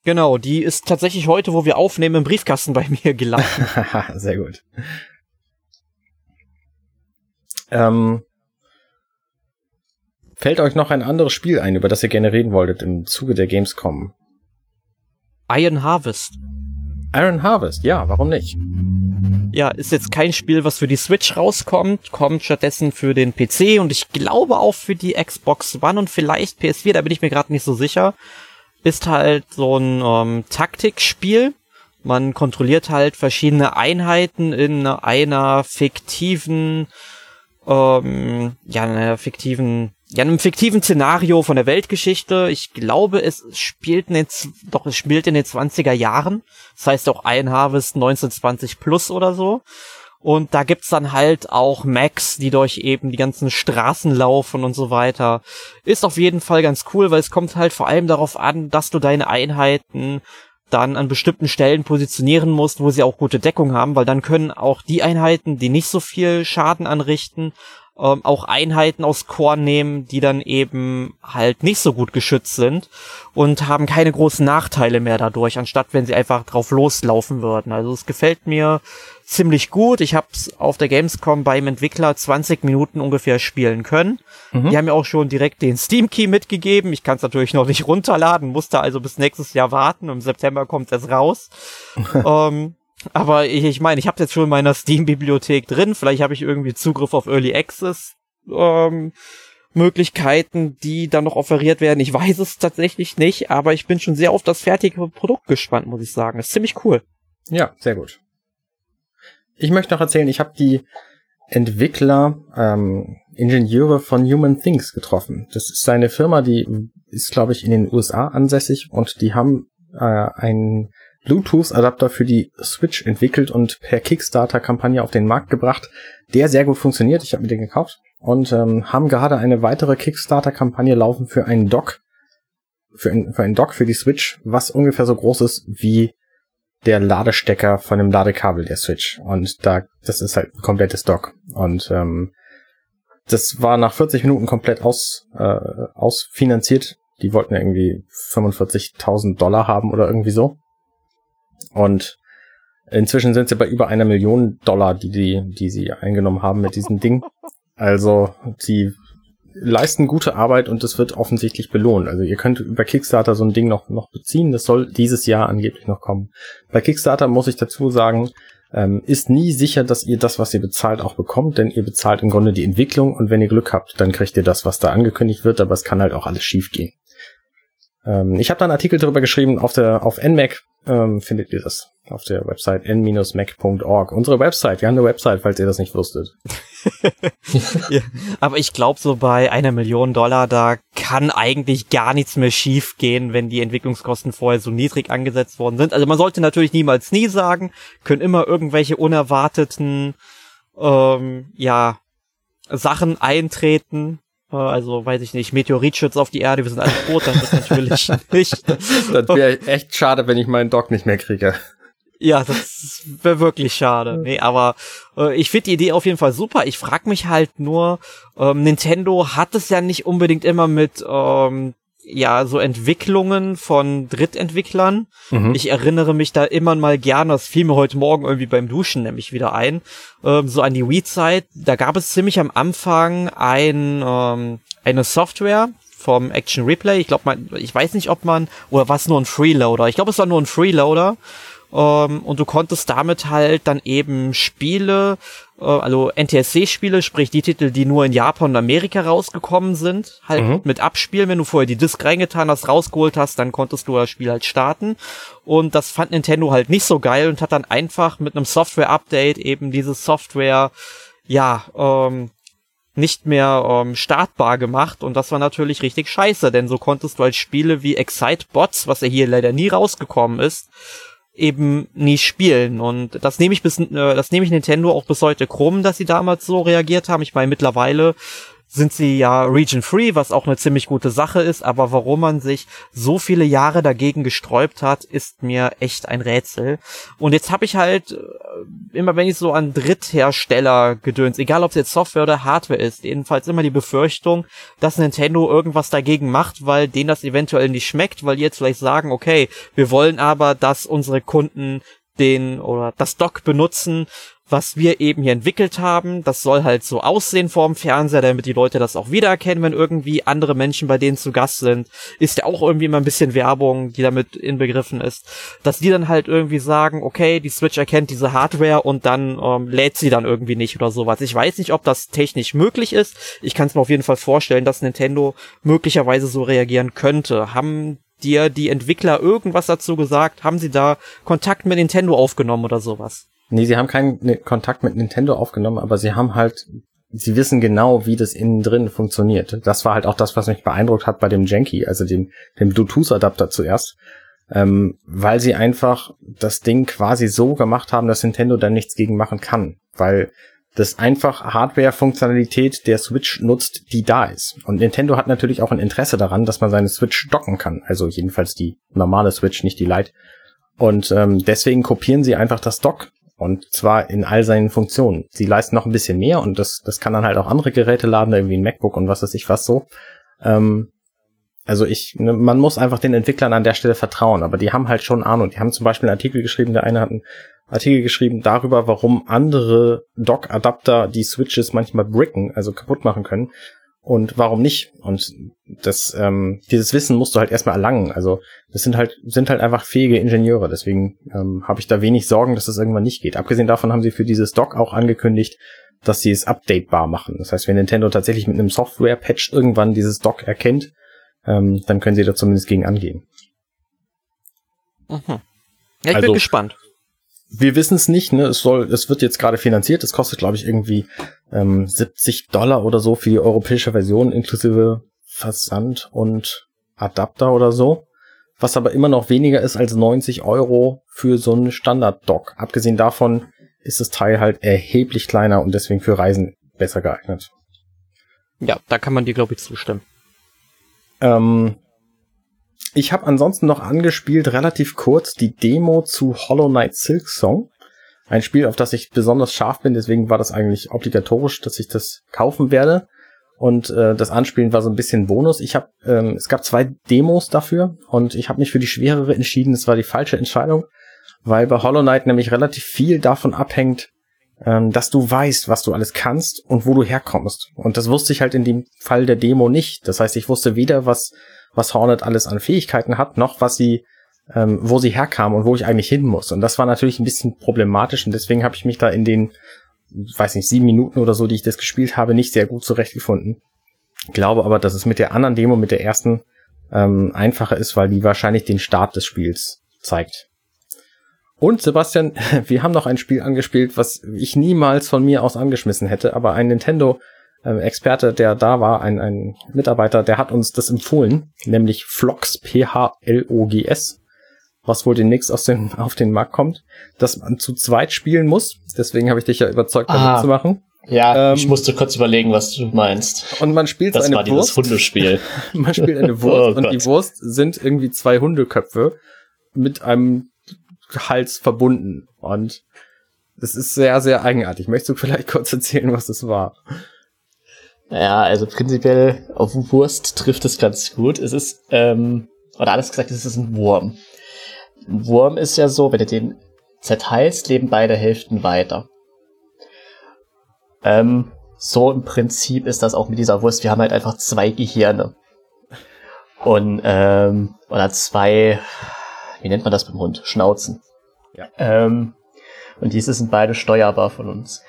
Genau, die ist tatsächlich heute, wo wir aufnehmen, im Briefkasten bei mir gelandet. Sehr gut. Ähm, fällt euch noch ein anderes Spiel ein, über das ihr gerne reden wolltet im Zuge der Gamescom? Iron Harvest. Iron Harvest, ja, warum nicht? Ja, ist jetzt kein Spiel, was für die Switch rauskommt, kommt stattdessen für den PC und ich glaube auch für die Xbox One und vielleicht PS4, da bin ich mir gerade nicht so sicher ist halt so ein ähm, Taktikspiel. Man kontrolliert halt verschiedene Einheiten in einer fiktiven, ähm, ja, in einer fiktiven, ja, einem fiktiven Szenario von der Weltgeschichte. Ich glaube, es spielt in den, doch, es spielt in den 20er Jahren. Das heißt auch Iron Harvest 1920 plus oder so. Und da gibt's dann halt auch Macs, die durch eben die ganzen Straßen laufen und so weiter. Ist auf jeden Fall ganz cool, weil es kommt halt vor allem darauf an, dass du deine Einheiten dann an bestimmten Stellen positionieren musst, wo sie auch gute Deckung haben, weil dann können auch die Einheiten, die nicht so viel Schaden anrichten, ähm, auch Einheiten aus Core nehmen, die dann eben halt nicht so gut geschützt sind und haben keine großen Nachteile mehr dadurch, anstatt wenn sie einfach drauf loslaufen würden. Also es gefällt mir ziemlich gut. Ich habe es auf der Gamescom beim Entwickler 20 Minuten ungefähr spielen können. Mhm. Die haben mir auch schon direkt den Steam Key mitgegeben. Ich kann es natürlich noch nicht runterladen, musste also bis nächstes Jahr warten. Im September kommt es raus. ähm, aber ich, ich meine, ich habe jetzt schon in meiner Steam-Bibliothek drin. Vielleicht habe ich irgendwie Zugriff auf Early Access ähm, Möglichkeiten, die dann noch offeriert werden. Ich weiß es tatsächlich nicht, aber ich bin schon sehr auf das fertige Produkt gespannt, muss ich sagen. Das ist ziemlich cool. Ja, sehr gut. Ich möchte noch erzählen, ich habe die Entwickler, ähm, Ingenieure von Human Things getroffen. Das ist eine Firma, die ist, glaube ich, in den USA ansässig und die haben äh, ein Bluetooth-Adapter für die Switch entwickelt und per Kickstarter-Kampagne auf den Markt gebracht, der sehr gut funktioniert. Ich habe mir den gekauft und ähm, haben gerade eine weitere Kickstarter-Kampagne laufen für einen Dock, für, ein, für einen Dock für die Switch, was ungefähr so groß ist wie der Ladestecker von dem Ladekabel der Switch. Und da, das ist halt ein komplettes Dock. Und ähm, das war nach 40 Minuten komplett aus, äh, ausfinanziert. Die wollten irgendwie 45.000 Dollar haben oder irgendwie so. Und inzwischen sind sie bei über einer Million Dollar, die, die, die sie eingenommen haben mit diesem Ding. Also, sie leisten gute Arbeit und es wird offensichtlich belohnt. Also ihr könnt über Kickstarter so ein Ding noch, noch beziehen. Das soll dieses Jahr angeblich noch kommen. Bei Kickstarter muss ich dazu sagen, ähm, ist nie sicher, dass ihr das, was ihr bezahlt, auch bekommt, denn ihr bezahlt im Grunde die Entwicklung und wenn ihr Glück habt, dann kriegt ihr das, was da angekündigt wird, aber es kann halt auch alles schief gehen. Ähm, ich habe da einen Artikel darüber geschrieben auf der auf NMAC ähm, findet ihr das auf der Website n-mac.org. Unsere Website, wir haben eine Website, falls ihr das nicht wusstet. Ja, aber ich glaube, so bei einer Million Dollar, da kann eigentlich gar nichts mehr schief gehen, wenn die Entwicklungskosten vorher so niedrig angesetzt worden sind. Also man sollte natürlich niemals nie sagen, können immer irgendwelche unerwarteten ähm, ja, Sachen eintreten, äh, also, weiß ich nicht, Meteoritschutz auf die Erde, wir sind alle tot, dann ist natürlich nicht. Das wäre echt schade, wenn ich meinen Doc nicht mehr kriege. Ja, das wäre wirklich schade. Nee, aber äh, ich finde die Idee auf jeden Fall super. Ich frag mich halt nur, ähm, Nintendo hat es ja nicht unbedingt immer mit ähm, ja so Entwicklungen von Drittentwicklern. Mhm. Ich erinnere mich da immer mal gerne, das fiel mir heute Morgen irgendwie beim Duschen nämlich wieder ein, ähm, so an die Wii-Zeit. Da gab es ziemlich am Anfang ein, ähm, eine Software vom Action Replay. Ich glaube, man, ich weiß nicht, ob man, oder was nur ein Freeloader. Ich glaube, es war nur ein Freeloader. Ähm, und du konntest damit halt dann eben Spiele, äh, also NTSC-Spiele, sprich die Titel, die nur in Japan und Amerika rausgekommen sind, halt mhm. mit abspielen. Wenn du vorher die Disc reingetan hast, rausgeholt hast, dann konntest du das Spiel halt starten. Und das fand Nintendo halt nicht so geil und hat dann einfach mit einem Software-Update eben diese Software, ja, ähm, nicht mehr ähm, startbar gemacht und das war natürlich richtig scheiße, denn so konntest du halt Spiele wie Excite Bots, was ja hier leider nie rausgekommen ist, eben nie spielen. Und das nehme ich bis, äh, das nehme ich Nintendo auch bis heute krumm, dass sie damals so reagiert haben. Ich meine, mittlerweile sind sie ja region free, was auch eine ziemlich gute Sache ist, aber warum man sich so viele Jahre dagegen gesträubt hat, ist mir echt ein Rätsel. Und jetzt habe ich halt äh, immer wenn ich so an Dritthersteller gedöns, egal ob es jetzt Software oder Hardware ist, jedenfalls immer die Befürchtung, dass Nintendo irgendwas dagegen macht, weil denen das eventuell nicht schmeckt, weil die jetzt vielleicht sagen, okay, wir wollen aber, dass unsere Kunden den oder das Dock benutzen, was wir eben hier entwickelt haben. Das soll halt so aussehen vorm Fernseher, damit die Leute das auch wiedererkennen, wenn irgendwie andere Menschen bei denen zu Gast sind. Ist ja auch irgendwie immer ein bisschen Werbung, die damit inbegriffen ist. Dass die dann halt irgendwie sagen, okay, die Switch erkennt diese Hardware und dann ähm, lädt sie dann irgendwie nicht oder sowas. Ich weiß nicht, ob das technisch möglich ist. Ich kann es mir auf jeden Fall vorstellen, dass Nintendo möglicherweise so reagieren könnte. Haben dir die Entwickler irgendwas dazu gesagt? Haben sie da Kontakt mit Nintendo aufgenommen oder sowas? Nee, sie haben keinen ne, Kontakt mit Nintendo aufgenommen, aber sie haben halt, sie wissen genau, wie das innen drin funktioniert. Das war halt auch das, was mich beeindruckt hat bei dem Janky, also dem, dem Bluetooth-Adapter zuerst. Ähm, weil sie einfach das Ding quasi so gemacht haben, dass Nintendo da nichts gegen machen kann. Weil das einfach Hardware-Funktionalität der Switch nutzt, die da ist. Und Nintendo hat natürlich auch ein Interesse daran, dass man seine Switch docken kann. Also jedenfalls die normale Switch, nicht die Lite. Und ähm, deswegen kopieren sie einfach das Dock Und zwar in all seinen Funktionen. Sie leisten noch ein bisschen mehr und das, das kann dann halt auch andere Geräte laden, irgendwie ein MacBook und was weiß ich was so. Ähm, also ich, ne, man muss einfach den Entwicklern an der Stelle vertrauen, aber die haben halt schon Ahnung. Die haben zum Beispiel einen Artikel geschrieben, der eine hat einen Artikel geschrieben darüber, warum andere Dock-Adapter die Switches manchmal bricken, also kaputt machen können und warum nicht. Und das, ähm, dieses Wissen musst du halt erstmal erlangen. Also das sind halt, sind halt einfach fähige Ingenieure. Deswegen ähm, habe ich da wenig Sorgen, dass das irgendwann nicht geht. Abgesehen davon haben sie für dieses Dock auch angekündigt, dass sie es updatebar machen. Das heißt, wenn Nintendo tatsächlich mit einem Software-Patch irgendwann dieses Dock erkennt, ähm, dann können sie da zumindest gegen angehen. Mhm. Ja, ich Also- bin gespannt. wir wissen es nicht, ne? Es soll, es wird jetzt gerade finanziert. Es kostet, glaube ich, irgendwie ähm, 70 Dollar oder so für die europäische Version inklusive Versand und Adapter oder so. Was aber immer noch weniger ist als 90 Euro für so einen Standard-Dock. Abgesehen davon ist das Teil halt erheblich kleiner und deswegen für Reisen besser geeignet. Ja, da kann man dir, glaube ich, zustimmen. Ähm, ich habe ansonsten noch angespielt, relativ kurz, die Demo zu Hollow Knight Silk Song. Ein Spiel, auf das ich besonders scharf bin, deswegen war das eigentlich obligatorisch, dass ich das kaufen werde. Und äh, das Anspielen war so ein bisschen Bonus. Ich habe, ähm, es gab zwei Demos dafür und ich habe mich für die schwerere entschieden. Das war die falsche Entscheidung, weil bei Hollow Knight nämlich relativ viel davon abhängt, ähm, dass du weißt, was du alles kannst und wo du herkommst. Und das wusste ich halt in dem Fall der Demo nicht. Das heißt, ich wusste weder, was, was Hornet alles an Fähigkeiten hat, noch was sie, ähm, wo sie herkam und wo ich eigentlich hin muss. Und das war natürlich ein bisschen problematisch und deswegen habe ich mich da in den, weiß nicht, sieben Minuten oder so, die ich das gespielt habe, nicht sehr gut zurechtgefunden. Glaube aber, dass es mit der anderen Demo, mit der ersten, ähm, einfacher ist, weil die wahrscheinlich den Start des Spiels zeigt. Und Sebastian, wir haben noch ein Spiel angespielt, was ich niemals von mir aus angeschmissen hätte, aber ein Nintendo-Experte, der da war, ein, ein Mitarbeiter, der hat uns das empfohlen, nämlich Phlox, P-H-L-O-G-S, was wohl demnächst aus dem, auf den Markt kommt, dass man zu zweit spielen muss. Deswegen habe ich dich ja überzeugt, damit Ah. zu machen. Ja, Ähm, ich musste kurz überlegen, was du meinst. Und man spielt Das eine war dieses Wurst. Hundespiel. Man spielt eine Wurst Oh und die. Wurst sind irgendwie zwei Hundeköpfe mit einem Hals verbunden. Und das ist sehr, sehr eigenartig. Möchtest du vielleicht kurz erzählen, was das war? Ja, also prinzipiell auf Wurst trifft es ganz gut. Es ist, ähm, oder alles gesagt, es ist ein Wurm. Ein Wurm ist ja so, wenn du den zerteilst, leben beide Hälften weiter. Ähm, so im Prinzip ist das auch mit dieser Wurst. Wir haben halt einfach zwei Gehirne. Und, ähm, oder zwei, wie nennt man das beim Hund? Schnauzen. Ja. Ähm, und diese sind beide steuerbar von uns.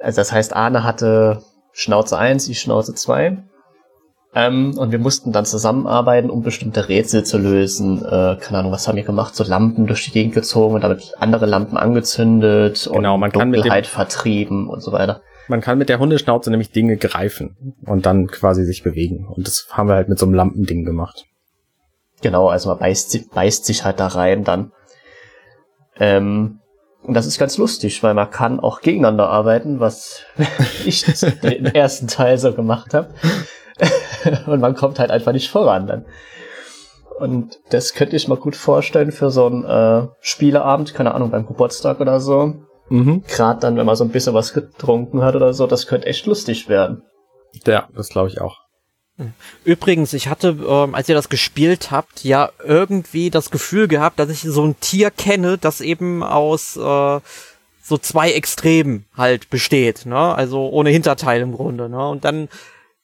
Also das heißt, Arne hatte Schnauze 1, ich Schnauze 2. Ähm, und wir mussten dann zusammenarbeiten, um bestimmte Rätsel zu lösen. Äh, keine Ahnung, was haben wir gemacht? So Lampen durch die Gegend gezogen und damit andere Lampen angezündet Genau, und man kann mit dem- Dunkelheit vertrieben und so weiter. Man kann mit der Hundeschnauze nämlich Dinge greifen und dann quasi sich bewegen. Und das haben wir halt mit so einem Lampending gemacht. Genau, also man beißt, beißt sich halt da rein dann. Ähm, und das ist ganz lustig, weil man kann auch gegeneinander arbeiten, was ich den ersten Teil so gemacht habe. und man kommt halt einfach nicht voran dann. Und das könnte ich mir gut vorstellen für so einen äh, Spieleabend, keine Ahnung, beim Geburtstag oder so. Mhm. Gerade dann, wenn man so ein bisschen was getrunken hat oder so, das könnte echt lustig werden. Ja, das glaube ich auch. Übrigens, ich hatte, ähm, als ihr das gespielt habt, ja irgendwie das Gefühl gehabt, dass ich so ein Tier kenne, das eben aus äh, so zwei Extremen halt besteht, ne? Also ohne Hinterteil im Grunde, ne? Und dann,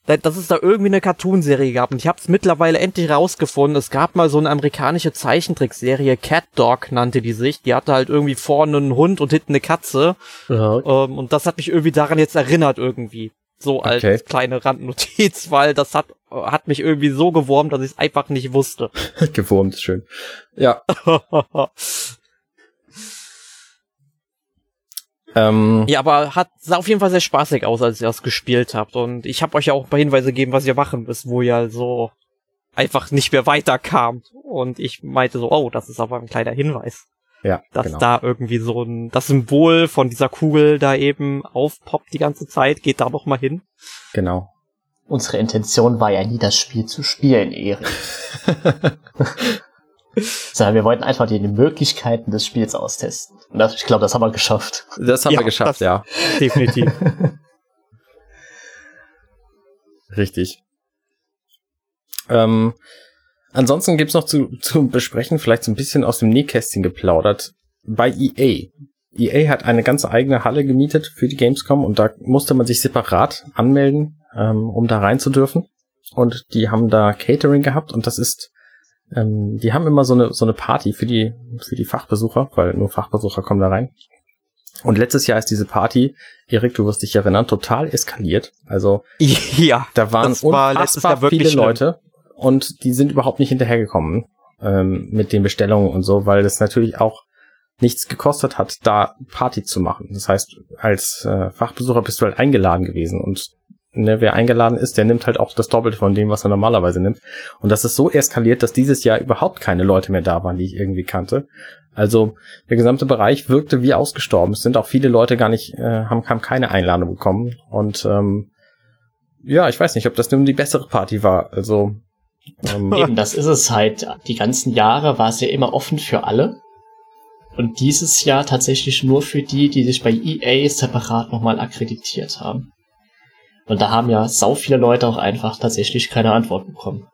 da- dass es da irgendwie eine Cartoonserie gab. Und ich habe es mittlerweile endlich rausgefunden. Es gab mal so eine amerikanische Zeichentrickserie, Cat Dog nannte die sich. Die hatte halt irgendwie vorne einen Hund und hinten eine Katze. Ähm, und das hat mich irgendwie daran jetzt erinnert irgendwie. So als Okay. kleine Randnotiz, weil das hat, hat mich irgendwie so gewurmt, dass ich es einfach nicht wusste. Gewurmt, schön. Ja. Ähm, ja, aber hat sah auf jeden Fall sehr spaßig aus, als ihr das gespielt habt. Und ich habe euch ja auch ein paar Hinweise gegeben, was ihr machen müsst, wo ihr so einfach nicht mehr weiterkamt. Und ich meinte so, oh, das ist aber ein kleiner Hinweis. Ja, Dass genau. da irgendwie so ein, das Symbol von dieser Kugel da eben aufpoppt die ganze Zeit, geht da noch mal hin. genau. Unsere Intention war ja nie, das Spiel zu spielen, Erik. Sondern wir wollten einfach die Möglichkeiten des Spiels austesten. Und das, ich glaube, das haben wir geschafft. Das haben ja, wir geschafft, ja. Definitiv. Richtig. Ähm, ansonsten gibt's noch zu, zu besprechen, vielleicht so ein bisschen aus dem Nähkästchen geplaudert. Bei EA. EA hat eine ganz eigene Halle gemietet für die Gamescom und da musste man sich separat anmelden, ähm, um da rein zu dürfen. Und die haben da Catering gehabt und das ist, ähm, die haben immer so eine, so eine Party für die, für die Fachbesucher, weil nur Fachbesucher kommen da rein. Und letztes Jahr ist diese Party, Erik, du wirst dich erinnern, total eskaliert. Also ja, da waren war unfassbar viele schlimm. Leute und die sind überhaupt nicht hinterhergekommen ähm, mit den Bestellungen und so, weil das natürlich auch nichts gekostet hat, da Party zu machen. Das heißt, als äh, Fachbesucher bist du halt eingeladen gewesen und ne, wer eingeladen ist, der nimmt halt auch das Doppelte von dem, was er normalerweise nimmt. Und das ist so eskaliert, dass dieses Jahr überhaupt keine Leute mehr da waren, die ich irgendwie kannte. Also der gesamte Bereich wirkte wie ausgestorben. Es sind auch viele Leute gar nicht, äh, haben, haben keine Einladung bekommen. Und ähm, ja, ich weiß nicht, ob das nun die bessere Party war. Also ähm, Eben, das ist es halt. Die ganzen Jahre war es ja immer offen für alle. Und dieses Jahr tatsächlich nur für die, die sich bei EA separat nochmal akkreditiert haben. Und da haben ja sau viele Leute auch einfach tatsächlich keine Antwort bekommen.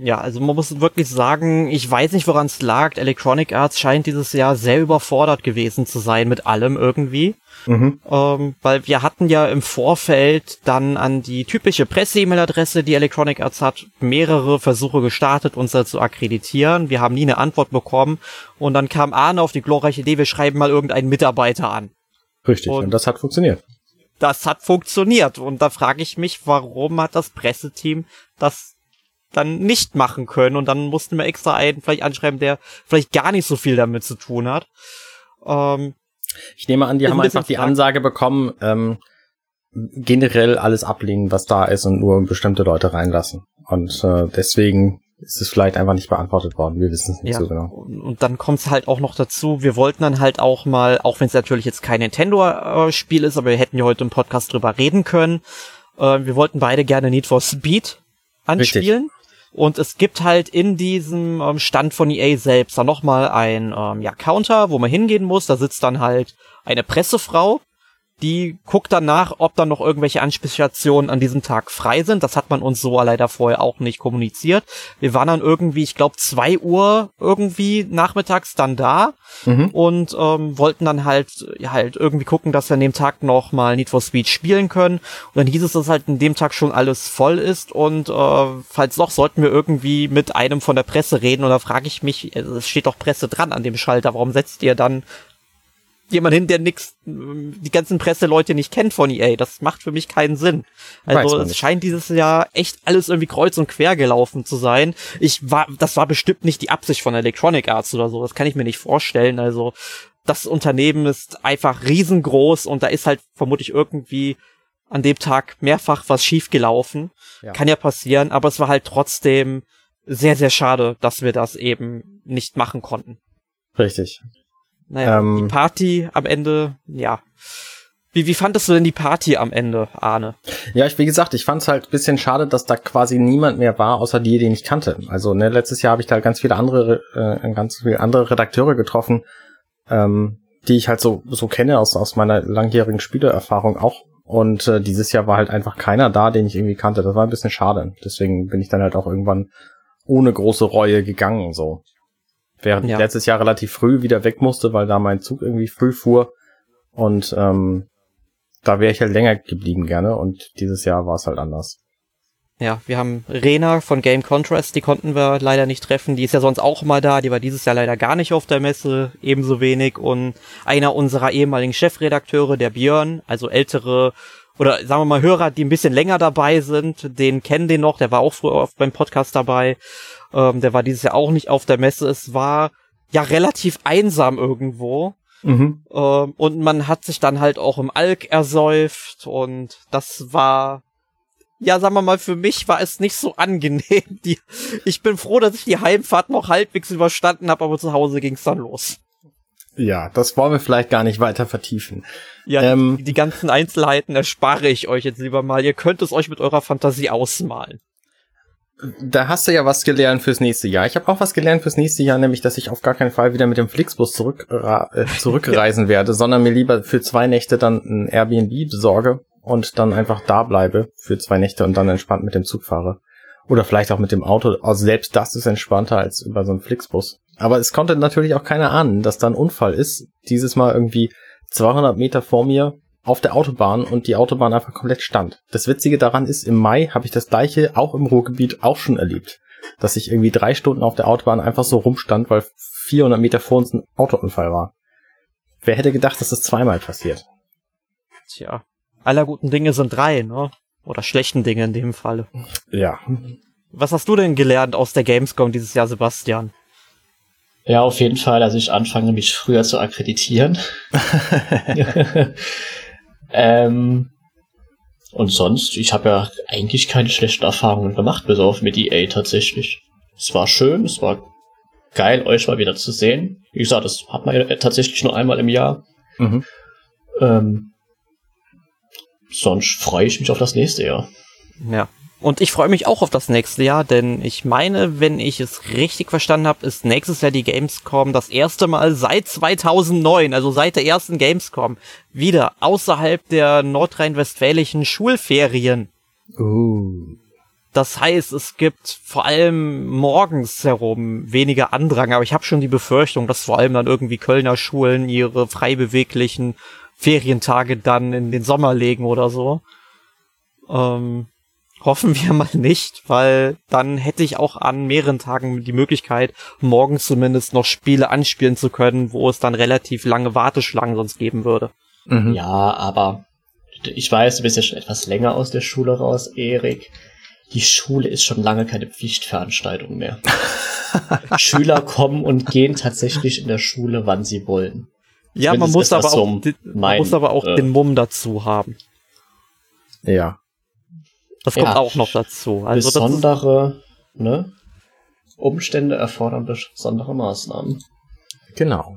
Ja, also man muss wirklich sagen, ich weiß nicht, woran es lag. Electronic Arts scheint dieses Jahr sehr überfordert gewesen zu sein mit allem irgendwie. mhm. Ähm, weil wir hatten ja im Vorfeld dann an die typische Presse-E-Mail-Adresse, die Electronic Arts hat, mehrere Versuche gestartet, uns da zu akkreditieren. Wir haben nie eine Antwort bekommen. Und dann kam Arne auf die glorreiche Idee, wir schreiben mal irgendeinen Mitarbeiter an. Richtig, Und- und das hat funktioniert. Das hat funktioniert. Und da frage ich mich, warum hat das Presseteam das dann nicht machen können? Und dann mussten wir extra einen vielleicht anschreiben, der vielleicht gar nicht so viel damit zu tun hat. Ähm, Ich nehme an, die haben ein einfach die Ansage bekommen, ähm, generell alles ablehnen, was da ist und nur bestimmte Leute reinlassen. Und äh, deswegen ist es vielleicht einfach nicht beantwortet worden. Wir wissen es nicht Ja, so genau. und, dann kommt es halt auch noch dazu, wir wollten dann halt auch mal, auch wenn es natürlich jetzt kein Nintendo-Spiel ist, aber wir hätten ja heute im Podcast drüber reden können, äh, wir wollten beide gerne Need for Speed anspielen. Und es gibt halt in diesem ähm, Stand von EA selbst dann nochmal ein ähm, ja, Counter, wo man hingehen muss. Da sitzt dann halt eine Pressefrau, die guckt danach, ob dann noch irgendwelche Anspielstationen an diesem Tag frei sind. Das hat man uns so leider vorher auch nicht kommuniziert. Wir waren dann irgendwie, ich glaube, zwei Uhr irgendwie nachmittags dann da Mhm. und ähm, wollten dann halt halt irgendwie gucken, dass wir an dem Tag noch mal Need for Speed spielen können. Und dann hieß es, dass halt an dem Tag schon alles voll ist und äh, falls doch, sollten wir irgendwie mit einem von der Presse reden. Und da frage ich mich, äh, es steht doch Presse dran an dem Schalter, warum setzt ihr dann jemand hin, der nix, die ganzen Presseleute nicht kennt von EA. Das macht für mich keinen Sinn. Also es scheint dieses Jahr echt alles irgendwie kreuz und quer gelaufen zu sein. Ich war, das war bestimmt nicht die Absicht von Electronic Arts oder so. Das kann ich mir nicht vorstellen. Also das Unternehmen ist einfach riesengroß und da ist halt vermutlich irgendwie an dem Tag mehrfach was schiefgelaufen. Ja. Kann ja passieren, aber es war halt trotzdem sehr, sehr schade, dass wir das eben nicht machen konnten. Richtig. Naja, Ähm. die Party am Ende, ja. Wie, wie fandest du denn die Party am Ende, Arne? Ja, ich, wie gesagt, ich fand es halt ein bisschen schade, dass da quasi niemand mehr war, außer die, den ich kannte. Also, ne, letztes Jahr habe ich da ganz viele andere, äh, ganz viele andere Redakteure getroffen, ähm, die ich halt so, so kenne aus, aus meiner langjährigen Spielererfahrung auch. Und äh, dieses Jahr war halt einfach keiner da, den ich irgendwie kannte. Das war ein bisschen schade. Deswegen bin ich dann halt auch irgendwann ohne große Reue gegangen, so. Während Ja. ich letztes Jahr relativ früh wieder weg musste, weil da mein Zug irgendwie früh fuhr. Und ähm, da wäre ich halt länger geblieben gerne und dieses Jahr war es halt anders. Ja, wir haben Rena von Game Contrast, die konnten wir leider nicht treffen. Die ist ja sonst auch mal da, die war dieses Jahr leider gar nicht auf der Messe, ebenso wenig. Und einer unserer ehemaligen Chefredakteure, der Björn, also ältere oder sagen wir mal Hörer, die ein bisschen länger dabei sind, den kennen den noch, der war auch früher oft beim Podcast dabei. Ähm, der war dieses Jahr auch nicht auf der Messe. Es war ja relativ einsam irgendwo. Mhm. Ähm, und man hat sich dann halt auch im Alk ersäuft und das war, ja, sagen wir mal, für mich war es nicht so angenehm. Die, ich bin froh, dass ich die Heimfahrt noch halbwegs überstanden habe, aber zu Hause ging's dann los. Ja, das wollen wir vielleicht gar nicht weiter vertiefen. Ja, Ähm. die, die ganzen Einzelheiten erspare ich euch jetzt lieber mal. Ihr könnt es euch mit eurer Fantasie ausmalen. Da hast du ja was gelernt fürs nächste Jahr. Ich habe auch was gelernt fürs nächste Jahr, nämlich, dass ich auf gar keinen Fall wieder mit dem Flixbus zurück, äh, zurückreisen werde, sondern mir lieber für zwei Nächte dann ein Airbnb besorge und dann einfach da bleibe für zwei Nächte und dann entspannt mit dem Zug fahre. Oder vielleicht auch mit dem Auto. Also selbst das ist entspannter als über so einen Flixbus. Aber es konnte natürlich auch keiner ahnen, dass da ein Unfall ist. Dieses Mal irgendwie 200 Meter vor mir auf der Autobahn und die Autobahn einfach komplett stand. Das Witzige daran ist, im Mai habe ich das gleiche auch im Ruhrgebiet auch schon erlebt. Dass ich irgendwie drei Stunden auf der Autobahn einfach so rumstand, weil 400 Meter vor uns ein Autounfall war. Wer hätte gedacht, dass das zweimal passiert? Tja, aller guten Dinge sind drei, ne? Oder schlechten Dinge in dem Falle. Ja. Was hast du denn gelernt aus der Gamescom dieses Jahr, Sebastian? Ja, auf jeden Fall, dass ich anfange, mich früher zu akkreditieren. ähm, und sonst, ich habe ja eigentlich keine schlechten Erfahrungen gemacht, bis auf mit EA tatsächlich. Es war schön, es war geil, euch mal wieder zu sehen. Wie gesagt, das hat man ja tatsächlich nur einmal im Jahr. Mhm. Ähm, sonst freue ich mich auf das nächste Jahr. Ja. Und ich freue mich auch auf das nächste Jahr, denn ich meine, wenn ich es richtig verstanden habe, ist nächstes Jahr die Gamescom das erste Mal seit 2009, also seit der ersten Gamescom, wieder außerhalb der nordrhein-westfälischen Schulferien. Uh. Das heißt, es gibt vor allem morgens herum weniger Andrang, aber ich habe schon die Befürchtung, dass vor allem dann irgendwie Kölner Schulen ihre frei beweglichen Ferientage dann in den Sommer legen oder so. Ähm, hoffen wir mal nicht, weil dann hätte ich auch an mehreren Tagen die Möglichkeit, morgens zumindest noch Spiele anspielen zu können, wo es dann relativ lange Warteschlangen sonst geben würde. Mhm. Ja, aber ich weiß, du bist ja schon etwas länger aus der Schule raus, Erik. Die Schule ist schon lange keine Pflichtveranstaltung mehr. Schüler kommen und gehen tatsächlich in der Schule, wann sie wollen. Ja, man muss, aber auch, so man muss aber auch äh, den Mumm dazu haben. Ja. Das kommt ja, auch noch dazu. Also besondere ne, Umstände erfordern besondere Maßnahmen. Genau.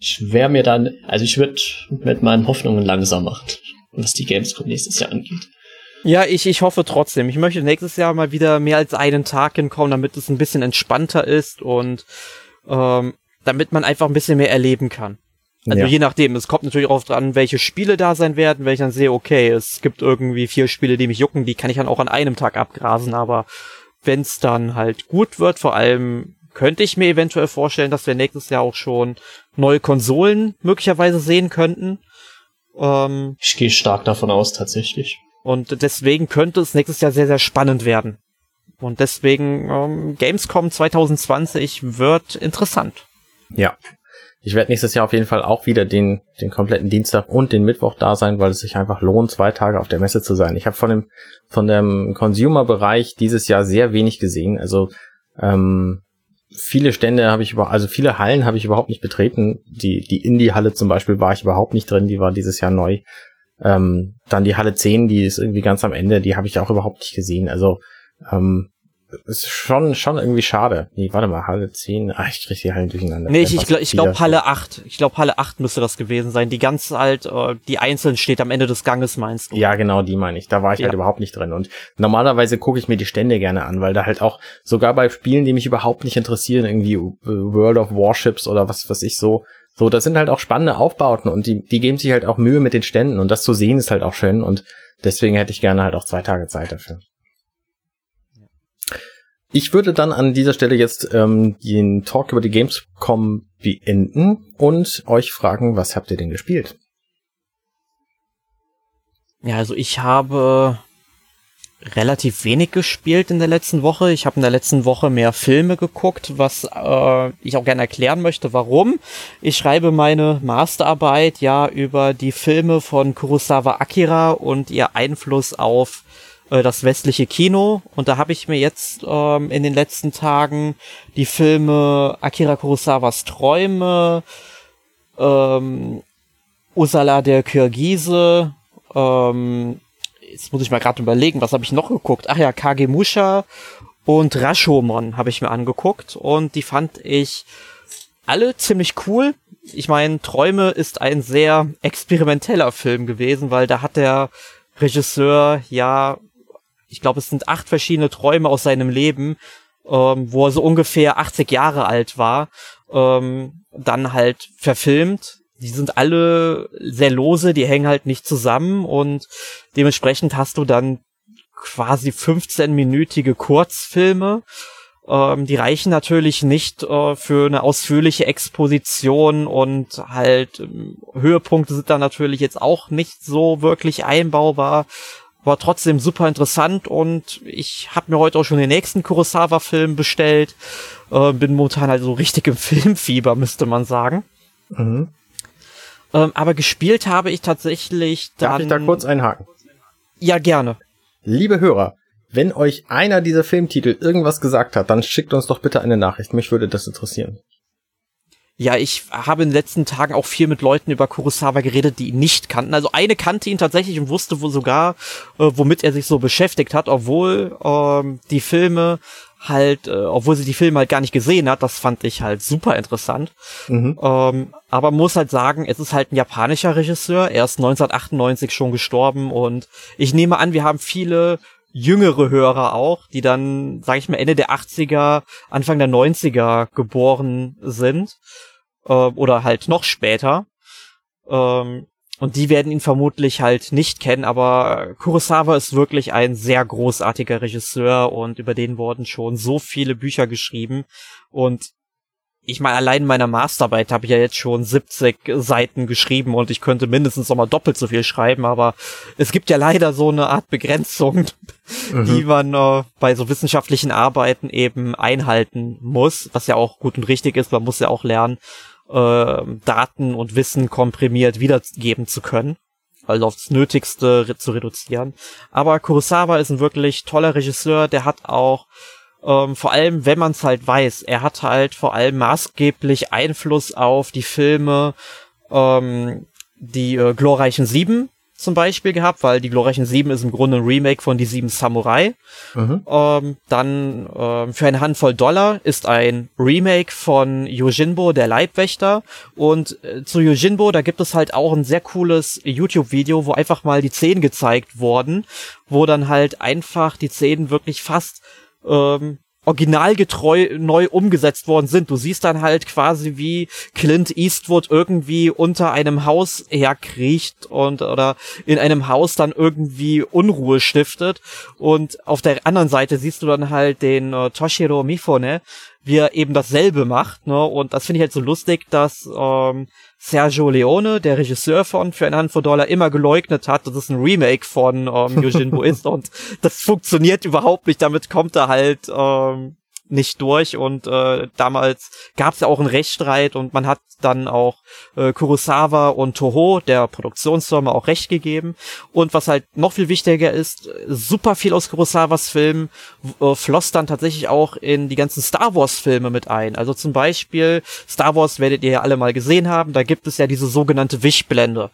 Ich wäre mir dann, also ich würde mit meinen Hoffnungen langsam machen, was die Gamescom nächstes Jahr angeht. Ja, ich, ich hoffe trotzdem. Ich möchte nächstes Jahr mal wieder mehr als einen Tag hinkommen, damit es ein bisschen entspannter ist und ähm, damit man einfach ein bisschen mehr erleben kann. Also ja. je nachdem, es kommt natürlich auch dran, welche Spiele da sein werden, wenn ich dann sehe, okay, es gibt irgendwie vier Spiele, die mich jucken, die kann ich dann auch an einem Tag abgrasen, aber wenn es dann halt gut wird, vor allem könnte ich mir eventuell vorstellen, dass wir nächstes Jahr auch schon neue Konsolen möglicherweise sehen könnten. Ähm, ich gehe stark davon aus, tatsächlich. Und deswegen könnte es nächstes Jahr sehr, sehr spannend werden. Und deswegen ähm, Gamescom 2020 wird interessant. Ja. Ich werde nächstes Jahr auf jeden Fall auch wieder den, den kompletten Dienstag und den Mittwoch da sein, weil es sich einfach lohnt, zwei Tage auf der Messe zu sein. Ich habe von dem, von dem Consumer-Bereich dieses Jahr sehr wenig gesehen. Also ähm, viele Stände habe ich über, also viele Hallen habe ich überhaupt nicht betreten. Die, die Indie-Halle zum Beispiel war ich überhaupt nicht drin, die war dieses Jahr neu. Ähm, dann die Halle 10, die ist irgendwie ganz am Ende, die habe ich auch überhaupt nicht gesehen. Also ähm, ist schon, schon irgendwie schade. Nee, warte mal, Halle 10. Ah, ich krieg die Hallen durcheinander. Nee, ich, ich glaube ich glaub Halle 8. Ich glaube Halle 8 müsste das gewesen sein. Die ganz halt, äh, die einzeln steht am Ende des Ganges, meinst du? Ja, genau, die meine ich. Da war ich halt ja. halt überhaupt nicht drin. Und normalerweise gucke ich mir die Stände gerne an, weil da halt auch, sogar bei Spielen, die mich überhaupt nicht interessieren, irgendwie äh, World of Warships oder was, was ich so, so, das sind halt auch spannende Aufbauten und die, die geben sich halt auch Mühe mit den Ständen und das zu sehen ist halt auch schön und deswegen hätte ich gerne halt auch zwei Tage Zeit dafür. Ich würde dann an dieser Stelle jetzt ähm, den Talk über die Gamescom beenden und euch fragen, was habt ihr denn gespielt? Ja, also ich habe relativ wenig gespielt in der letzten Woche. Ich habe in der letzten Woche mehr Filme geguckt, was äh, ich auch gerne erklären möchte, warum. Ich schreibe meine Masterarbeit ja über die Filme von Kurosawa Akira und ihr Einfluss auf äh, das westliche Kino. Und da habe ich mir jetzt ähm, in den letzten Tagen die Filme Akira Kurosawas Träume, ähm, Usala der Kirgise, ähm, jetzt muss ich mal gerade überlegen, was habe ich noch geguckt? Ach ja, Kagemusha und Rashomon habe ich mir angeguckt und die fand ich alle ziemlich cool. Ich meine, Träume ist ein sehr experimenteller Film gewesen, weil da hat der Regisseur ja ich glaube, es sind acht verschiedene Träume aus seinem Leben, ähm, wo er so ungefähr 80 Jahre alt war, ähm, dann halt verfilmt. Die sind alle sehr lose, die hängen halt nicht zusammen und dementsprechend hast du dann quasi 15-minütige Kurzfilme. Ähm, die reichen natürlich nicht äh, für eine ausführliche Exposition und halt ähm, Höhepunkte sind da natürlich jetzt auch nicht so wirklich einbaubar. War trotzdem super interessant und ich habe mir heute auch schon den nächsten Kurosawa-Film bestellt. Äh, bin momentan halt so richtig im Filmfieber, müsste man sagen. Mhm. Ähm, aber gespielt habe ich tatsächlich dann. Darf ich da kurz einhaken? Ja, gerne. Liebe Hörer, wenn euch einer dieser Filmtitel irgendwas gesagt hat, dann schickt uns doch bitte eine Nachricht. Mich würde das interessieren. Ja, ich habe in den letzten Tagen auch viel mit Leuten über Kurosawa geredet, die ihn nicht kannten. Also eine kannte ihn tatsächlich und wusste wo sogar, äh, womit er sich so beschäftigt hat, obwohl ähm, die Filme halt, äh, obwohl sie die Filme halt gar nicht gesehen hat, das fand ich halt super interessant. Mhm. Ähm, aber muss halt sagen, es ist halt ein japanischer Regisseur. Er ist 1998 schon gestorben und ich nehme an, wir haben viele jüngere Hörer auch, die dann, sag ich mal, Ende der 80er, Anfang der 90er geboren sind äh, oder halt noch später. Ähm, und die werden ihn vermutlich halt nicht kennen, aber Kurosawa ist wirklich ein sehr großartiger Regisseur und über den wurden schon so viele Bücher geschrieben. Und ich meine, allein in meiner Masterarbeit habe ich ja jetzt schon 70 Seiten geschrieben und ich könnte mindestens noch mal doppelt so viel schreiben, aber es gibt ja leider so eine Art Begrenzung, mhm. die man äh, bei so wissenschaftlichen Arbeiten eben einhalten muss, was ja auch gut und richtig ist. Man muss ja auch lernen, äh, Daten und Wissen komprimiert wiedergeben zu können. Also aufs Nötigste zu reduzieren. Aber Kurosawa ist ein wirklich toller Regisseur, der hat auch ähm, vor allem, wenn man es halt weiß, er hat halt vor allem maßgeblich Einfluss auf die Filme, ähm, die äh, glorreichen Sieben zum Beispiel gehabt, weil die glorreichen Sieben ist im Grunde ein Remake von die Sieben Samurai. Mhm. Ähm, dann ähm, für eine Handvoll Dollar ist ein Remake von Yojinbo, der Leibwächter. Und äh, zu Yojinbo, da gibt es halt auch ein sehr cooles YouTube-Video, wo einfach mal die Szenen gezeigt wurden, wo dann halt einfach die Szenen wirklich fast ähm, originalgetreu neu umgesetzt worden sind. Du siehst dann halt quasi wie Clint Eastwood irgendwie unter einem Haus herkriecht und oder in einem Haus dann irgendwie Unruhe stiftet und auf der anderen Seite siehst du dann halt den äh, Toshiro Mifune, wie er eben dasselbe macht, ne? Und das finde ich halt so lustig, dass ähm, Sergio Leone, der Regisseur von Für eine Handvoll Dollar, immer geleugnet hat, dass es ein Remake von ähm, Yojimbo ist und das funktioniert überhaupt nicht. Damit kommt er halt ähm, nicht durch und äh, damals gab es ja auch einen Rechtsstreit und man hat dann auch äh, Kurosawa und Toho, der Produktionsfirma, auch recht gegeben. Und was halt noch viel wichtiger ist, super viel aus Kurosawas Filmen äh, floss dann tatsächlich auch in die ganzen Star Wars Filme mit ein. Also zum Beispiel Star Wars werdet ihr ja alle mal gesehen haben, da gibt es ja diese sogenannte Wischblende.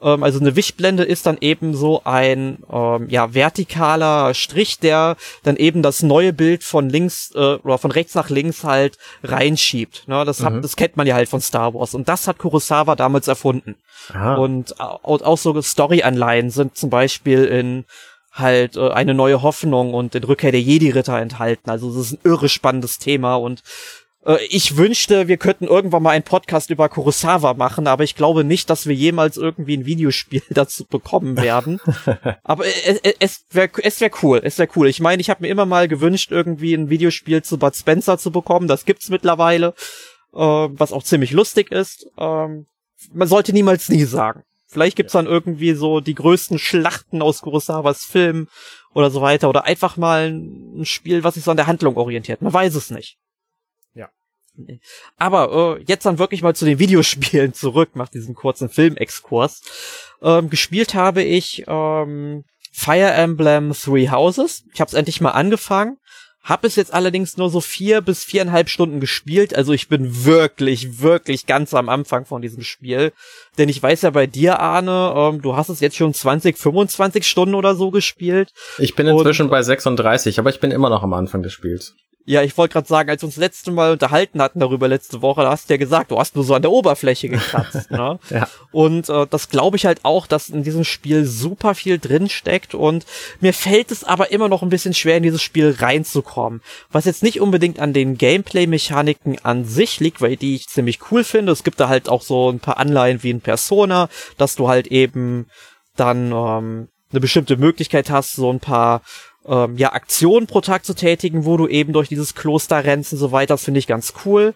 Ähm, also eine Wischblende ist dann eben so ein ähm, ja vertikaler Strich, der dann eben das neue Bild von links äh, oder von rechts nach links halt reinschiebt. Ne? Das, mhm. hat, das kennt man ja halt von Star Wars und das hat Kurosawa damals erfunden. Aha. Und auch, auch so Story-Anleihen sind zum Beispiel in halt äh, eine neue Hoffnung und in Rückkehr der Jedi-Ritter enthalten. Also das ist ein irre spannendes Thema und ich wünschte, wir könnten irgendwann mal einen Podcast über Kurosawa machen, aber ich glaube nicht, dass wir jemals irgendwie ein Videospiel dazu bekommen werden. aber es, es wäre es wär cool, es wäre cool. Ich meine, ich habe mir immer mal gewünscht, irgendwie ein Videospiel zu Bud Spencer zu bekommen. Das gibt's mittlerweile, äh, was auch ziemlich lustig ist. Ähm, man sollte niemals nie sagen. Vielleicht gibt's dann irgendwie so die größten Schlachten aus Kurosawas Film oder so weiter oder einfach mal ein Spiel, was sich so an der Handlung orientiert. Man weiß es nicht. Aber äh, jetzt dann wirklich mal zu den Videospielen zurück, nach diesem kurzen Filmexkurs. Ähm, gespielt habe ich ähm, Fire Emblem Three Houses. Ich habe es endlich mal angefangen. Hab es jetzt allerdings nur so vier bis viereinhalb Stunden gespielt. Also ich bin wirklich, wirklich ganz am Anfang von diesem Spiel. Denn ich weiß ja bei dir, Arne, ähm, du hast es jetzt schon 20, 25 Stunden oder so gespielt. Ich bin inzwischen Und, bei 36, aber ich bin immer noch am Anfang des Spiels Ja, ich wollte gerade sagen, als wir uns das letzte Mal unterhalten hatten darüber letzte Woche, da hast du ja gesagt, du hast nur so an der Oberfläche gekratzt. ne? Ja. Und äh, das glaube ich halt auch, dass in diesem Spiel super viel drin steckt und mir fällt es aber immer noch ein bisschen schwer, in dieses Spiel reinzukommen. Was jetzt nicht unbedingt an den Gameplay-Mechaniken an sich liegt, weil die ich ziemlich cool finde. Es gibt da halt auch so ein paar Anleihen wie in Persona, dass du halt eben dann ähm, eine bestimmte Möglichkeit hast, so ein paar ähm, ja, Aktionen pro Tag zu tätigen, wo du eben durch dieses Kloster rennst und so weiter. Das finde ich ganz cool.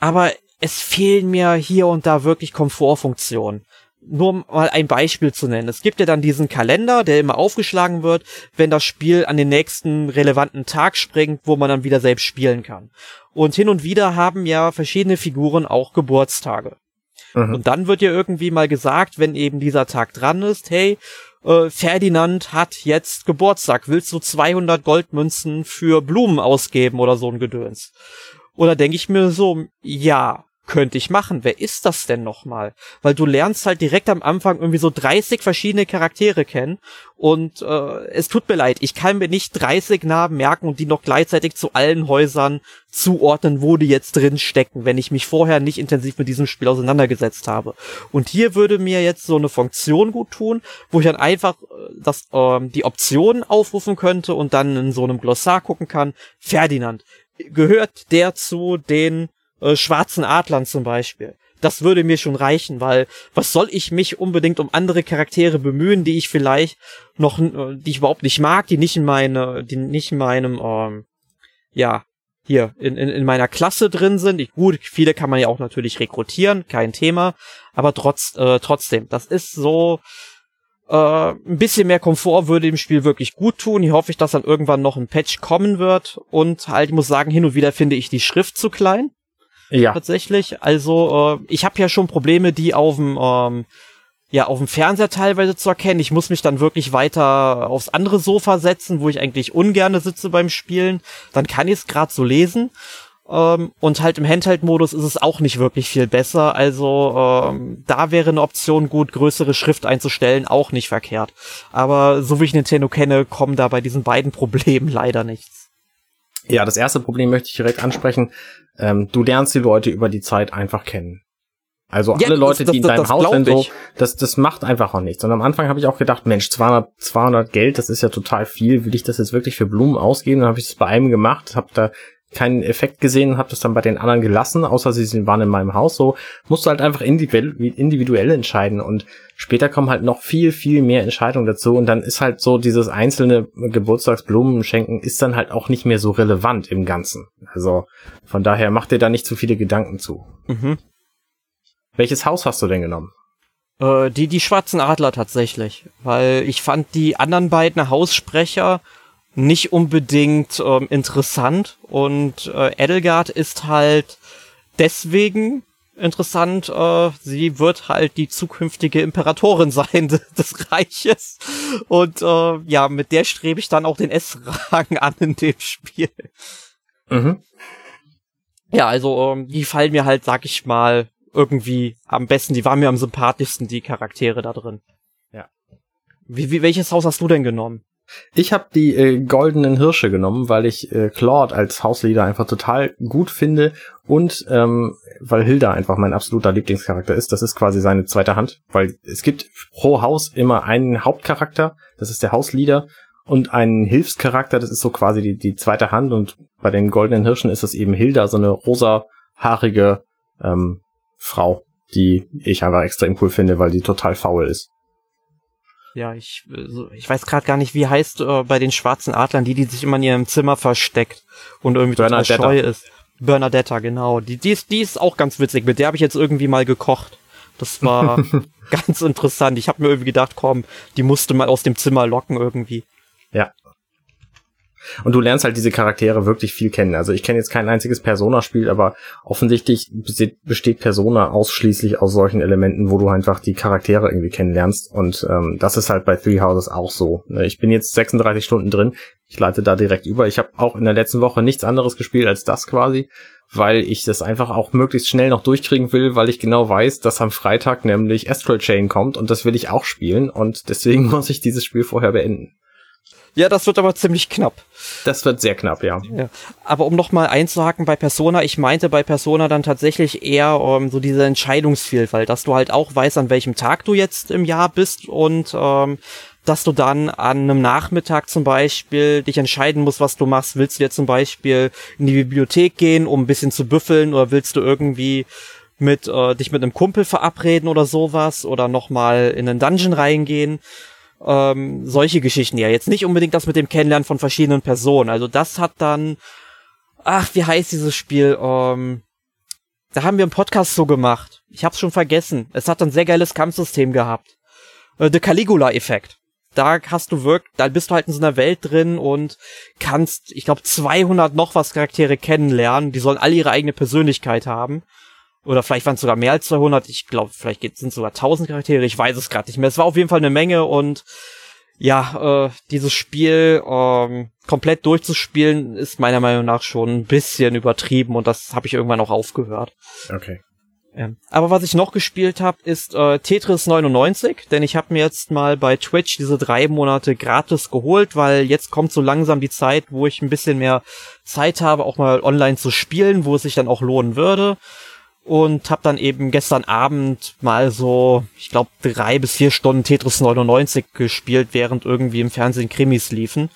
Aber es fehlen mir hier und da wirklich Komfortfunktionen. Nur um mal ein Beispiel zu nennen. Es gibt ja dann diesen Kalender, der immer aufgeschlagen wird, wenn das Spiel an den nächsten relevanten Tag springt, wo man dann wieder selbst spielen kann. Und hin und wieder haben ja verschiedene Figuren auch Geburtstage. Mhm. Und dann wird ja irgendwie mal gesagt, wenn eben dieser Tag dran ist, hey, äh, Ferdinand hat jetzt Geburtstag, willst du 200 Goldmünzen für Blumen ausgeben oder so ein Gedöns? Oder denke ich mir so, ja, könnte ich machen. Wer ist das denn nochmal? Weil du lernst halt direkt am Anfang irgendwie so 30 verschiedene Charaktere kennen und äh, es tut mir leid, ich kann mir nicht 30 Namen merken und die noch gleichzeitig zu allen Häusern zuordnen, wo die jetzt drin stecken, wenn ich mich vorher nicht intensiv mit diesem Spiel auseinandergesetzt habe. Und hier würde mir jetzt so eine Funktion gut tun, wo ich dann einfach äh, das, äh, die Optionen aufrufen könnte und dann in so einem Glossar gucken kann, Ferdinand, gehört der zu den äh, schwarzen Adlern zum Beispiel. Das würde mir schon reichen, weil was soll ich mich unbedingt um andere Charaktere bemühen, die ich vielleicht noch, äh, die ich überhaupt nicht mag, die nicht in meine, die nicht in meinem, ähm, ja, hier in, in, in meiner Klasse drin sind. Ich, gut, viele kann man ja auch natürlich rekrutieren, kein Thema, aber trotz, äh, trotzdem, das ist so, äh, ein bisschen mehr Komfort würde dem Spiel wirklich gut tun. Ich hoffe, dass dann irgendwann noch ein Patch kommen wird. Und halt, ich muss sagen, hin und wieder finde ich die Schrift zu klein. Ja. Tatsächlich. Also, äh, ich habe ja schon Probleme, die auf dem ähm, ja, auf dem Fernseher teilweise zu erkennen. Ich muss mich dann wirklich weiter aufs andere Sofa setzen, wo ich eigentlich ungerne sitze beim Spielen. Dann kann ich es gerade so lesen. Ähm, und halt im Handheld-Modus ist es auch nicht wirklich viel besser. Also ähm, da wäre eine Option gut, größere Schrift einzustellen, auch nicht verkehrt. Aber so wie ich Nintendo kenne, kommen da bei diesen beiden Problemen leider nichts. Ja, das erste Problem möchte ich direkt ansprechen. Ähm, du lernst die Leute über die Zeit einfach kennen. Also alle ja, Leute, das, die in deinem das, Haus sind, so, das, das macht einfach auch nichts. Und am Anfang habe ich auch gedacht, Mensch, 200, 200 Geld, das ist ja total viel. Will ich das jetzt wirklich für Blumen ausgeben? Dann habe ich das bei einem gemacht, habe da keinen Effekt gesehen, habe das dann bei den anderen gelassen, außer sie waren in meinem Haus. So musst du halt einfach individuell, entscheiden. Und später kommen halt noch viel, viel mehr Entscheidungen dazu. Und dann ist halt so dieses einzelne Geburtstagsblumen schenken ist dann halt auch nicht mehr so relevant im Ganzen. Also von daher mach dir da nicht zu viele Gedanken zu. Mhm. Welches Haus hast du denn genommen? Äh, die, die schwarzen Adler tatsächlich. Weil ich fand die anderen beiden Haussprecher nicht unbedingt ähm, interessant und äh, Edelgard ist halt deswegen interessant, äh, sie wird halt die zukünftige Imperatorin sein des Reiches und äh, ja, mit der strebe ich dann auch den S-Rang an in dem Spiel. Mhm. Ja, also ähm, die fallen mir halt, sag ich mal, irgendwie am besten, die waren mir am sympathischsten, die Charaktere da drin. Ja. Wie, wie, welches Haus hast du denn genommen? Ich habe die äh, goldenen Hirsche genommen, weil ich äh, Claude als Hausleader einfach total gut finde und ähm, weil Hilda einfach mein absoluter Lieblingscharakter ist. Das ist quasi seine zweite Hand, weil es gibt pro Haus immer einen Hauptcharakter, das ist der Hausleader und einen Hilfscharakter, das ist so quasi die, die zweite Hand und bei den goldenen Hirschen ist es eben Hilda, so eine rosahaarige ähm, Frau, die ich einfach extrem cool finde, weil die total faul ist. Ja, ich, ich weiß gerade gar nicht, wie heißt äh, bei den schwarzen Adlern, die, die sich immer in ihrem Zimmer versteckt und irgendwie total scheu ist. Bernadetta, genau. Die, die, ist, die ist auch ganz witzig. Mit der habe ich jetzt irgendwie mal gekocht. Das war ganz interessant. Ich habe mir irgendwie gedacht, komm, die musste mal aus dem Zimmer locken irgendwie. Ja, und du lernst halt diese Charaktere wirklich viel kennen. Also ich kenne jetzt kein einziges Persona-Spiel, aber offensichtlich besteht Persona ausschließlich aus solchen Elementen, wo du einfach die Charaktere irgendwie kennenlernst. Und ähm, das ist halt bei Three Houses auch so. Ne, ich bin jetzt 36 Stunden drin. Ich leite da direkt über. Ich habe auch in der letzten Woche nichts anderes gespielt als das quasi, weil ich das einfach auch möglichst schnell noch durchkriegen will, weil ich genau weiß, dass am Freitag nämlich Astral Chain kommt und das will ich auch spielen und deswegen muss ich dieses Spiel vorher beenden. Ja, das wird aber ziemlich knapp. Das wird sehr knapp, ja. ja. Aber um noch mal einzuhaken bei Persona, ich meinte bei Persona dann tatsächlich eher um, so diese Entscheidungsvielfalt, dass du halt auch weißt, an welchem Tag du jetzt im Jahr bist und ähm, dass du dann an einem Nachmittag zum Beispiel dich entscheiden musst, was du machst. Willst du jetzt zum Beispiel in die Bibliothek gehen, um ein bisschen zu büffeln, oder willst du irgendwie mit äh, dich mit einem Kumpel verabreden oder sowas oder noch mal in einen Dungeon reingehen? Ähm, solche Geschichten ja. Jetzt nicht unbedingt das mit dem Kennenlernen von verschiedenen Personen. Also das hat dann, ach, wie heißt dieses Spiel? Ähm, da haben wir einen Podcast so gemacht. Ich hab's schon vergessen. Es hat ein sehr geiles Kampfsystem gehabt. Äh, The Caligula-Effekt. Da hast du wirklich, da bist du halt in so einer Welt drin und kannst, ich glaube, 200 noch was Charaktere kennenlernen. Die sollen alle ihre eigene Persönlichkeit haben. Oder vielleicht waren es sogar mehr als 200. Ich glaube, vielleicht sind es sogar 1000 Charaktere. Ich weiß es gerade nicht mehr. Es war auf jeden Fall eine Menge und ja, äh, dieses Spiel ähm, komplett durchzuspielen ist meiner Meinung nach schon ein bisschen übertrieben und das habe ich irgendwann auch aufgehört. Okay. Ähm, aber was ich noch gespielt habe, ist äh, Tetris 99, denn ich habe mir jetzt mal bei Twitch diese drei Monate gratis geholt, weil jetzt kommt so langsam die Zeit, wo ich ein bisschen mehr Zeit habe, auch mal online zu spielen, wo es sich dann auch lohnen würde und habe dann eben gestern Abend mal so, ich glaube, drei bis vier Stunden Tetris 99 gespielt, während irgendwie im Fernsehen Krimis liefen.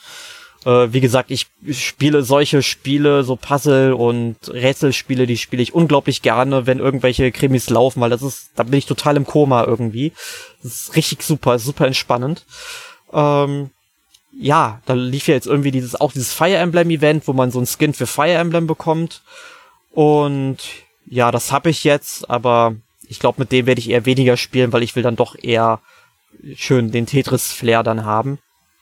Äh, wie gesagt, ich spiele solche Spiele, so Puzzle und Rätselspiele, die spiele ich unglaublich gerne, wenn irgendwelche Krimis laufen, weil das ist, da bin ich total im Koma irgendwie. Das ist richtig super, super entspannend. Ähm, ja, da lief ja jetzt irgendwie dieses, auch dieses Fire Emblem Event, wo man so ein Skin für Fire Emblem bekommt. Und ja, das habe ich jetzt, aber ich glaube, mit dem werde ich eher weniger spielen, weil ich will dann doch eher schön den Tetris-Flair dann haben.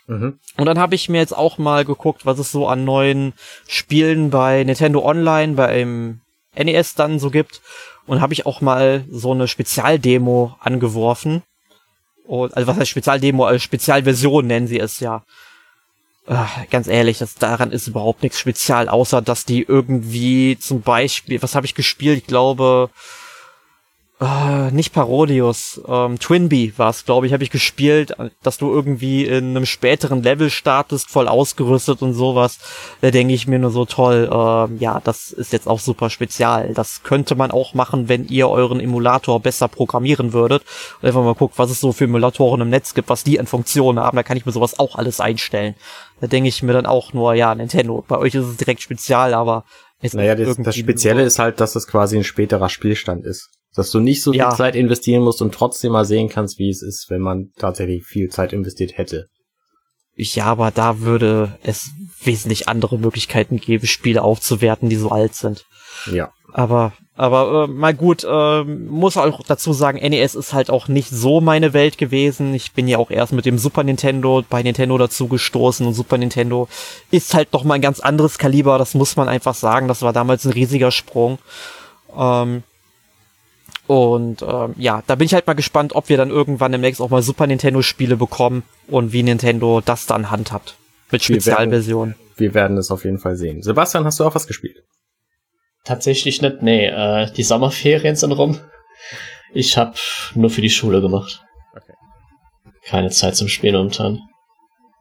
Mhm. Und dann habe ich mir jetzt auch mal geguckt, was es so an neuen Spielen bei Nintendo Online, beim NES dann so gibt. Und habe ich auch mal so eine Spezialdemo angeworfen. Und, also was heißt Spezialdemo? Also Spezialversion nennen sie es ja. Ach, ganz ehrlich, das, daran ist überhaupt nichts spezial, außer dass die irgendwie zum Beispiel, was habe ich gespielt? Ich glaube, äh, nicht Parodius, ähm, Twinbee war es, glaube ich, habe ich gespielt, dass du irgendwie in einem späteren Level startest, voll ausgerüstet und sowas. Da denke ich mir nur so toll, ähm, ja, das ist jetzt auch super spezial. Das könnte man auch machen, wenn ihr euren Emulator besser programmieren würdet. Und einfach mal guckt, was es so für Emulatoren im Netz gibt, was die an Funktionen haben. Da kann ich mir sowas auch alles einstellen. Da denke ich mir dann auch nur, ja, Nintendo, bei euch ist es direkt spezial, aber es naja, das, das Spezielle ist halt, dass es quasi ein späterer Spielstand ist. Dass du nicht so viel ja. Zeit investieren musst und trotzdem mal sehen kannst, wie es ist, wenn man tatsächlich viel Zeit investiert hätte. Ja, aber da würde es wesentlich andere Möglichkeiten geben, Spiele aufzuwerten, die so alt sind. Ja. Aber, aber äh, mal gut, äh, muss auch dazu sagen, NES ist halt auch nicht so meine Welt gewesen. Ich bin ja auch erst mit dem Super Nintendo bei Nintendo dazu gestoßen und Super Nintendo ist halt doch mal ein ganz anderes Kaliber, das muss man einfach sagen. Das war damals ein riesiger Sprung. Ähm, und ähm, ja, da bin ich halt mal gespannt, ob wir dann irgendwann demnächst auch mal Super Nintendo-Spiele bekommen und wie Nintendo das dann handhabt. Mit Spezialversionen. Wir, wir werden es auf jeden Fall sehen. Sebastian, hast du auch was gespielt? Tatsächlich nicht, nee. Äh, die Sommerferien sind rum. Ich hab nur für die Schule gemacht. Okay. Keine Zeit zum Spielen momentan.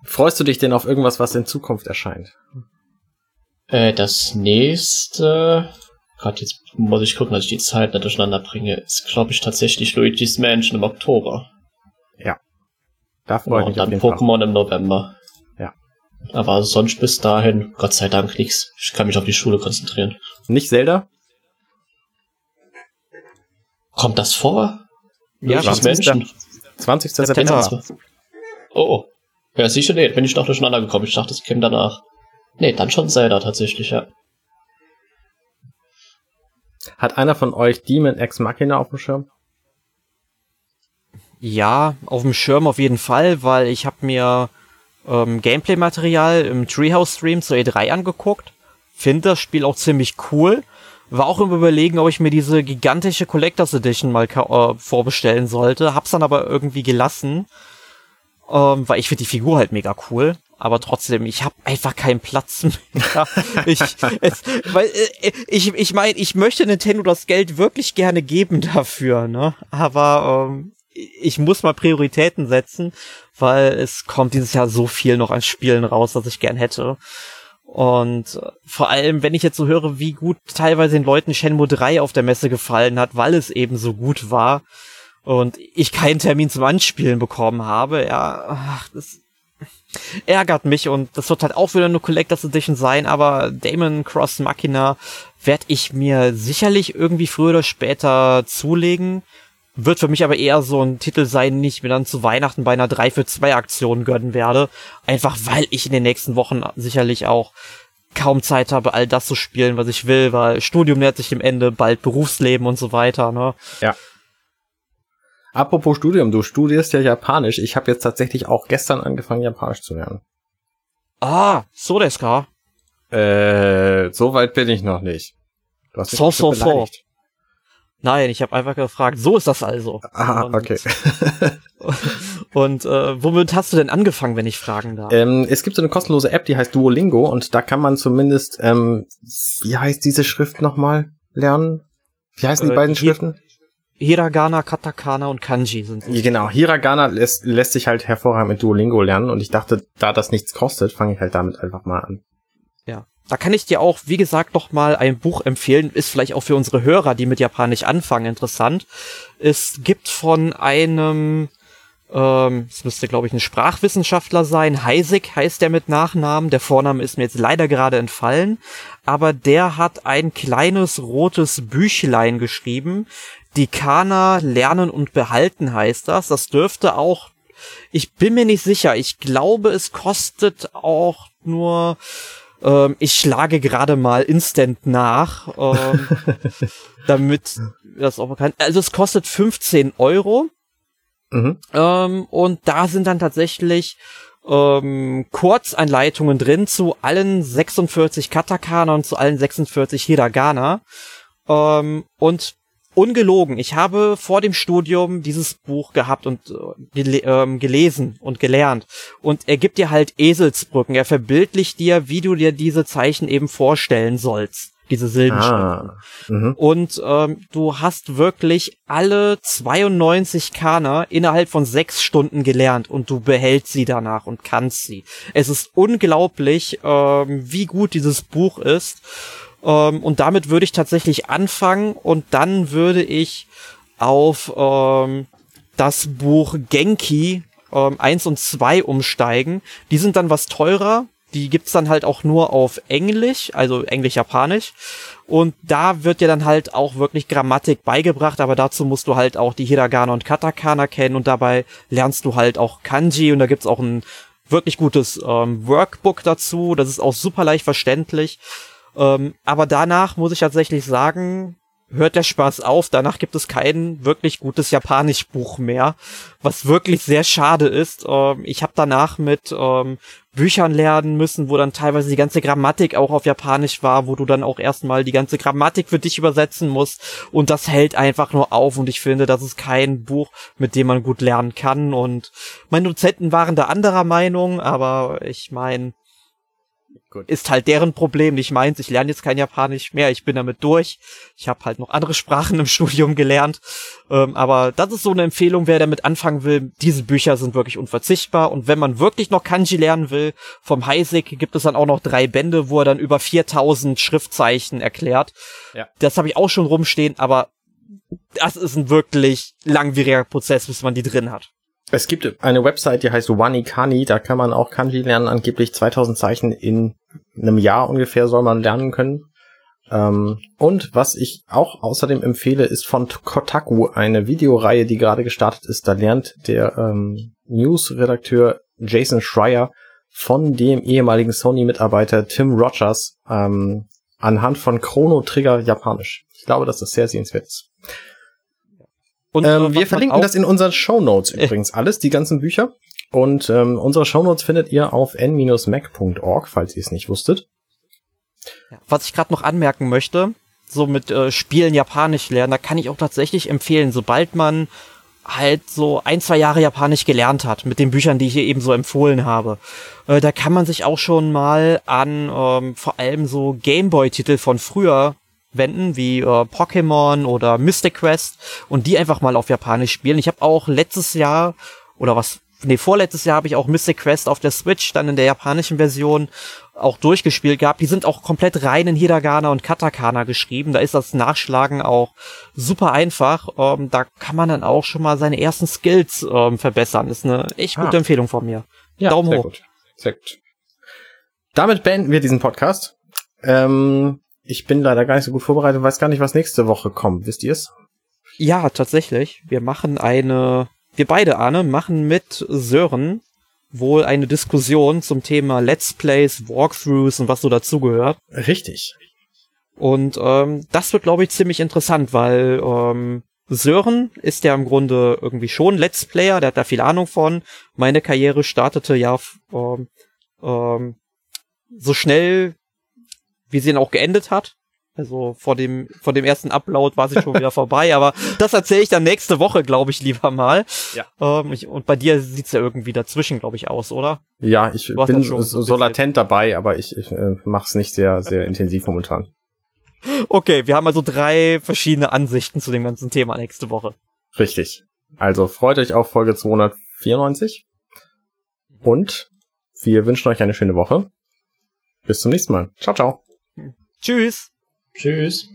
Freust du dich denn auf irgendwas, was in Zukunft erscheint? Äh, das nächste Gerade jetzt muss ich gucken, dass ich die Zeit nicht durcheinander bringe. Ist, glaube ich, tatsächlich Luigi's Mansion im Oktober. Ja. Da freue ich mich. Und dann Pokémon im November. Aber sonst bis dahin, Gott sei Dank, nichts. Ich kann mich auf die Schule konzentrieren. Nicht Zelda? Kommt das vor? Ja, Luigi's Mansion? 20. September. Oh, oh. Ja, sicher, nee, bin ich doch durcheinander gekommen. Ich dachte, das käme danach. Nee, dann schon Zelda tatsächlich, ja. Hat einer von euch Demon Ex Machina auf dem Schirm? Ja, auf dem Schirm auf jeden Fall, weil ich habe mir ähm, Gameplay-Material im Treehouse-Stream zur E3 angeguckt. Finde das Spiel auch ziemlich cool. War auch im Überlegen, ob ich mir diese gigantische Collectors Edition mal äh, vorbestellen sollte. Hab's dann aber irgendwie gelassen, ähm, weil ich finde die Figur halt mega cool aber trotzdem, ich habe einfach keinen Platz mehr. ich, es, weil, äh, ich, ich meine, ich möchte Nintendo das Geld wirklich gerne geben dafür, ne? Aber ähm, ich muss mal Prioritäten setzen, weil es kommt dieses Jahr so viel noch an Spielen raus, was ich gern hätte. Und äh, vor allem, wenn ich jetzt so höre, wie gut teilweise den Leuten Shenmue 3 auf der Messe gefallen hat, weil es eben so gut war und ich keinen Termin zum Anspielen bekommen habe, ja, ach, das ärgert mich und das wird halt auch wieder eine Collectors Edition sein, aber Damon Cross Machina werde ich mir sicherlich irgendwie früher oder später zulegen. Wird für mich aber eher so ein Titel sein, den ich mir dann zu Weihnachten bei einer 3 für 2 Aktion gönnen werde. Einfach weil ich in den nächsten Wochen sicherlich auch kaum Zeit habe, all das zu spielen, was ich will, weil Studium nähert sich dem Ende, bald Berufsleben und so weiter, ne? Ja. Apropos Studium, du studierst ja Japanisch. Ich habe jetzt tatsächlich auch gestern angefangen, Japanisch zu lernen. Ah, so desu ka? Äh, so weit bin ich noch nicht. Du hast mich so, so, so. Nein, ich habe einfach gefragt, so ist das also. Ah, und, okay. und äh, womit hast du denn angefangen, wenn ich fragen darf? Ähm, es gibt so eine kostenlose App, die heißt Duolingo und da kann man zumindest, ähm, wie heißt diese Schrift nochmal lernen? Wie heißen die äh, beiden Schriften? Hiragana, Katakana und Kanji sind. Ja, genau, Hiragana lässt, lässt sich halt hervorragend mit Duolingo lernen und ich dachte, da das nichts kostet, fange ich halt damit einfach mal an. Ja, da kann ich dir auch, wie gesagt, noch mal ein Buch empfehlen. Ist vielleicht auch für unsere Hörer, die mit Japanisch anfangen, interessant. Es gibt von einem, ähm, es müsste glaube ich ein Sprachwissenschaftler sein, Heisig heißt der mit Nachnamen. Der Vorname ist mir jetzt leider gerade entfallen, aber der hat ein kleines rotes Büchlein geschrieben, die Kana lernen und behalten heißt das. Das dürfte auch, ich bin mir nicht sicher, ich glaube, es kostet auch nur, ähm, ich schlage gerade mal instant nach, ähm, damit das auch bekannt, also es kostet 15 Euro. Mhm. Ähm, und da sind dann tatsächlich ähm, Kurzanleitungen drin zu allen 46 Katakana und zu allen 46 Hiragana. Ähm, und ungelogen, ich habe vor dem Studium dieses Buch gehabt und äh, gele ähm, gelesen und gelernt. Und er gibt dir halt Eselsbrücken. Er verbildlicht dir, wie du dir diese Zeichen eben vorstellen sollst. Diese Silbenschriften. Ah, mhm. und ähm, du hast wirklich alle 92 Kana innerhalb von sechs Stunden gelernt und du behältst sie danach und kannst sie. Es ist unglaublich, ähm, wie gut dieses Buch ist. Ähm, und damit würde ich tatsächlich anfangen und dann würde ich auf ähm, das Buch Genki ähm, 1 und 2 umsteigen. Die sind dann was teurer. Die gibt's dann halt auch nur auf Englisch, also Englisch-Japanisch. Und da wird dir dann halt auch wirklich Grammatik beigebracht, aber dazu musst du halt auch die Hiragana und Katakana kennen und dabei lernst du halt auch Kanji und da gibt's auch ein wirklich gutes ähm, Workbook dazu. Das ist auch super leicht verständlich. Ähm, aber danach muss ich tatsächlich sagen, hört der Spaß auf. Danach gibt es kein wirklich gutes Japanisch-Buch mehr, was wirklich sehr schade ist. Ähm, ich habe danach mit ähm, Büchern lernen müssen, wo dann teilweise die ganze Grammatik auch auf Japanisch war, wo du dann auch erstmal die ganze Grammatik für dich übersetzen musst. Und das hält einfach nur auf. Und ich finde, das ist kein Buch, mit dem man gut lernen kann. Und meine Dozenten waren da anderer Meinung, aber ich meine, Gut. Ist halt deren Problem, nicht meins. Ich lerne jetzt kein Japanisch mehr, ich bin damit durch. Ich habe halt noch andere Sprachen im Studium gelernt. Ähm, aber das ist so eine Empfehlung, wer damit anfangen will. Diese Bücher sind wirklich unverzichtbar. Und wenn man wirklich noch Kanji lernen will, vom Heisig gibt es dann auch noch drei Bände, wo er dann über 4000 Schriftzeichen erklärt. Ja. Das habe ich auch schon rumstehen, aber das ist ein wirklich langwieriger Prozess, bis man die drin hat. Es gibt eine Website, die heißt Wanikani, da kann man auch Kanji lernen, angeblich 2000 Zeichen in einem Jahr ungefähr soll man lernen können. Ähm, und was ich auch außerdem empfehle, ist von Kotaku eine Videoreihe, die gerade gestartet ist. Da lernt der ähm, News-Redakteur Jason Schreier von dem ehemaligen Sony-Mitarbeiter Tim Rogers ähm, anhand von Chrono Trigger Japanisch. Ich glaube, dass das sehr sehenswert ist. Und, ähm, äh, wir verlinken das in unseren Show Notes übrigens alles, die ganzen Bücher. Und ähm, unsere Show Notes findet ihr auf n-mac.org, falls ihr es nicht wusstet. Was ich gerade noch anmerken möchte, so mit äh, Spielen Japanisch lernen, da kann ich auch tatsächlich empfehlen, sobald man halt so ein, zwei Jahre Japanisch gelernt hat, mit den Büchern, die ich hier eben so empfohlen habe. Äh, da kann man sich auch schon mal an ähm, vor allem so Gameboy-Titel von früher wenden, wie äh, Pokémon oder Mystic Quest und die einfach mal auf Japanisch spielen. Ich habe auch letztes Jahr oder was nee, vorletztes Jahr habe ich auch Mystic Quest auf der Switch dann in der japanischen Version auch durchgespielt gehabt. Die sind auch komplett rein in Hiragana und Katakana geschrieben. Da ist das Nachschlagen auch super einfach. Ähm, da kann man dann auch schon mal seine ersten Skills ähm, verbessern. Ist eine echt gute ah. Empfehlung von mir. Ja, Daumen sehr hoch. Gut. Sehr gut. Damit beenden wir diesen Podcast. Ähm, ich bin leider gar nicht so gut vorbereitet, weiß gar nicht, was nächste Woche kommt. Wisst ihr es? Ja, tatsächlich. Wir machen eine wir beide, Arne, machen mit Sören wohl eine Diskussion zum Thema Let's Plays, Walkthroughs und was so dazugehört. Richtig. Und ähm, das wird, glaube ich, ziemlich interessant, weil ähm, Sören ist ja im Grunde irgendwie schon Let's Player, der hat da viel Ahnung von. Meine Karriere startete ja ähm, ähm, so schnell, wie sie dann auch geendet hat. Also vor dem, vor dem ersten Upload war sie schon wieder vorbei, aber das erzähle ich dann nächste Woche, glaube ich, lieber mal. Ja. Ähm, ich, und bei dir sieht's ja irgendwie dazwischen, glaube ich, aus, oder? Ja, ich bin so, so latent dabei, aber ich, ich äh, mache es nicht sehr, sehr intensiv momentan. Okay, wir haben also drei verschiedene Ansichten zu dem ganzen Thema nächste Woche. Richtig. Also freut euch auf Folge 294 und wir wünschen euch eine schöne Woche. Bis zum nächsten Mal. Ciao, ciao. Tschüss. Tschüss.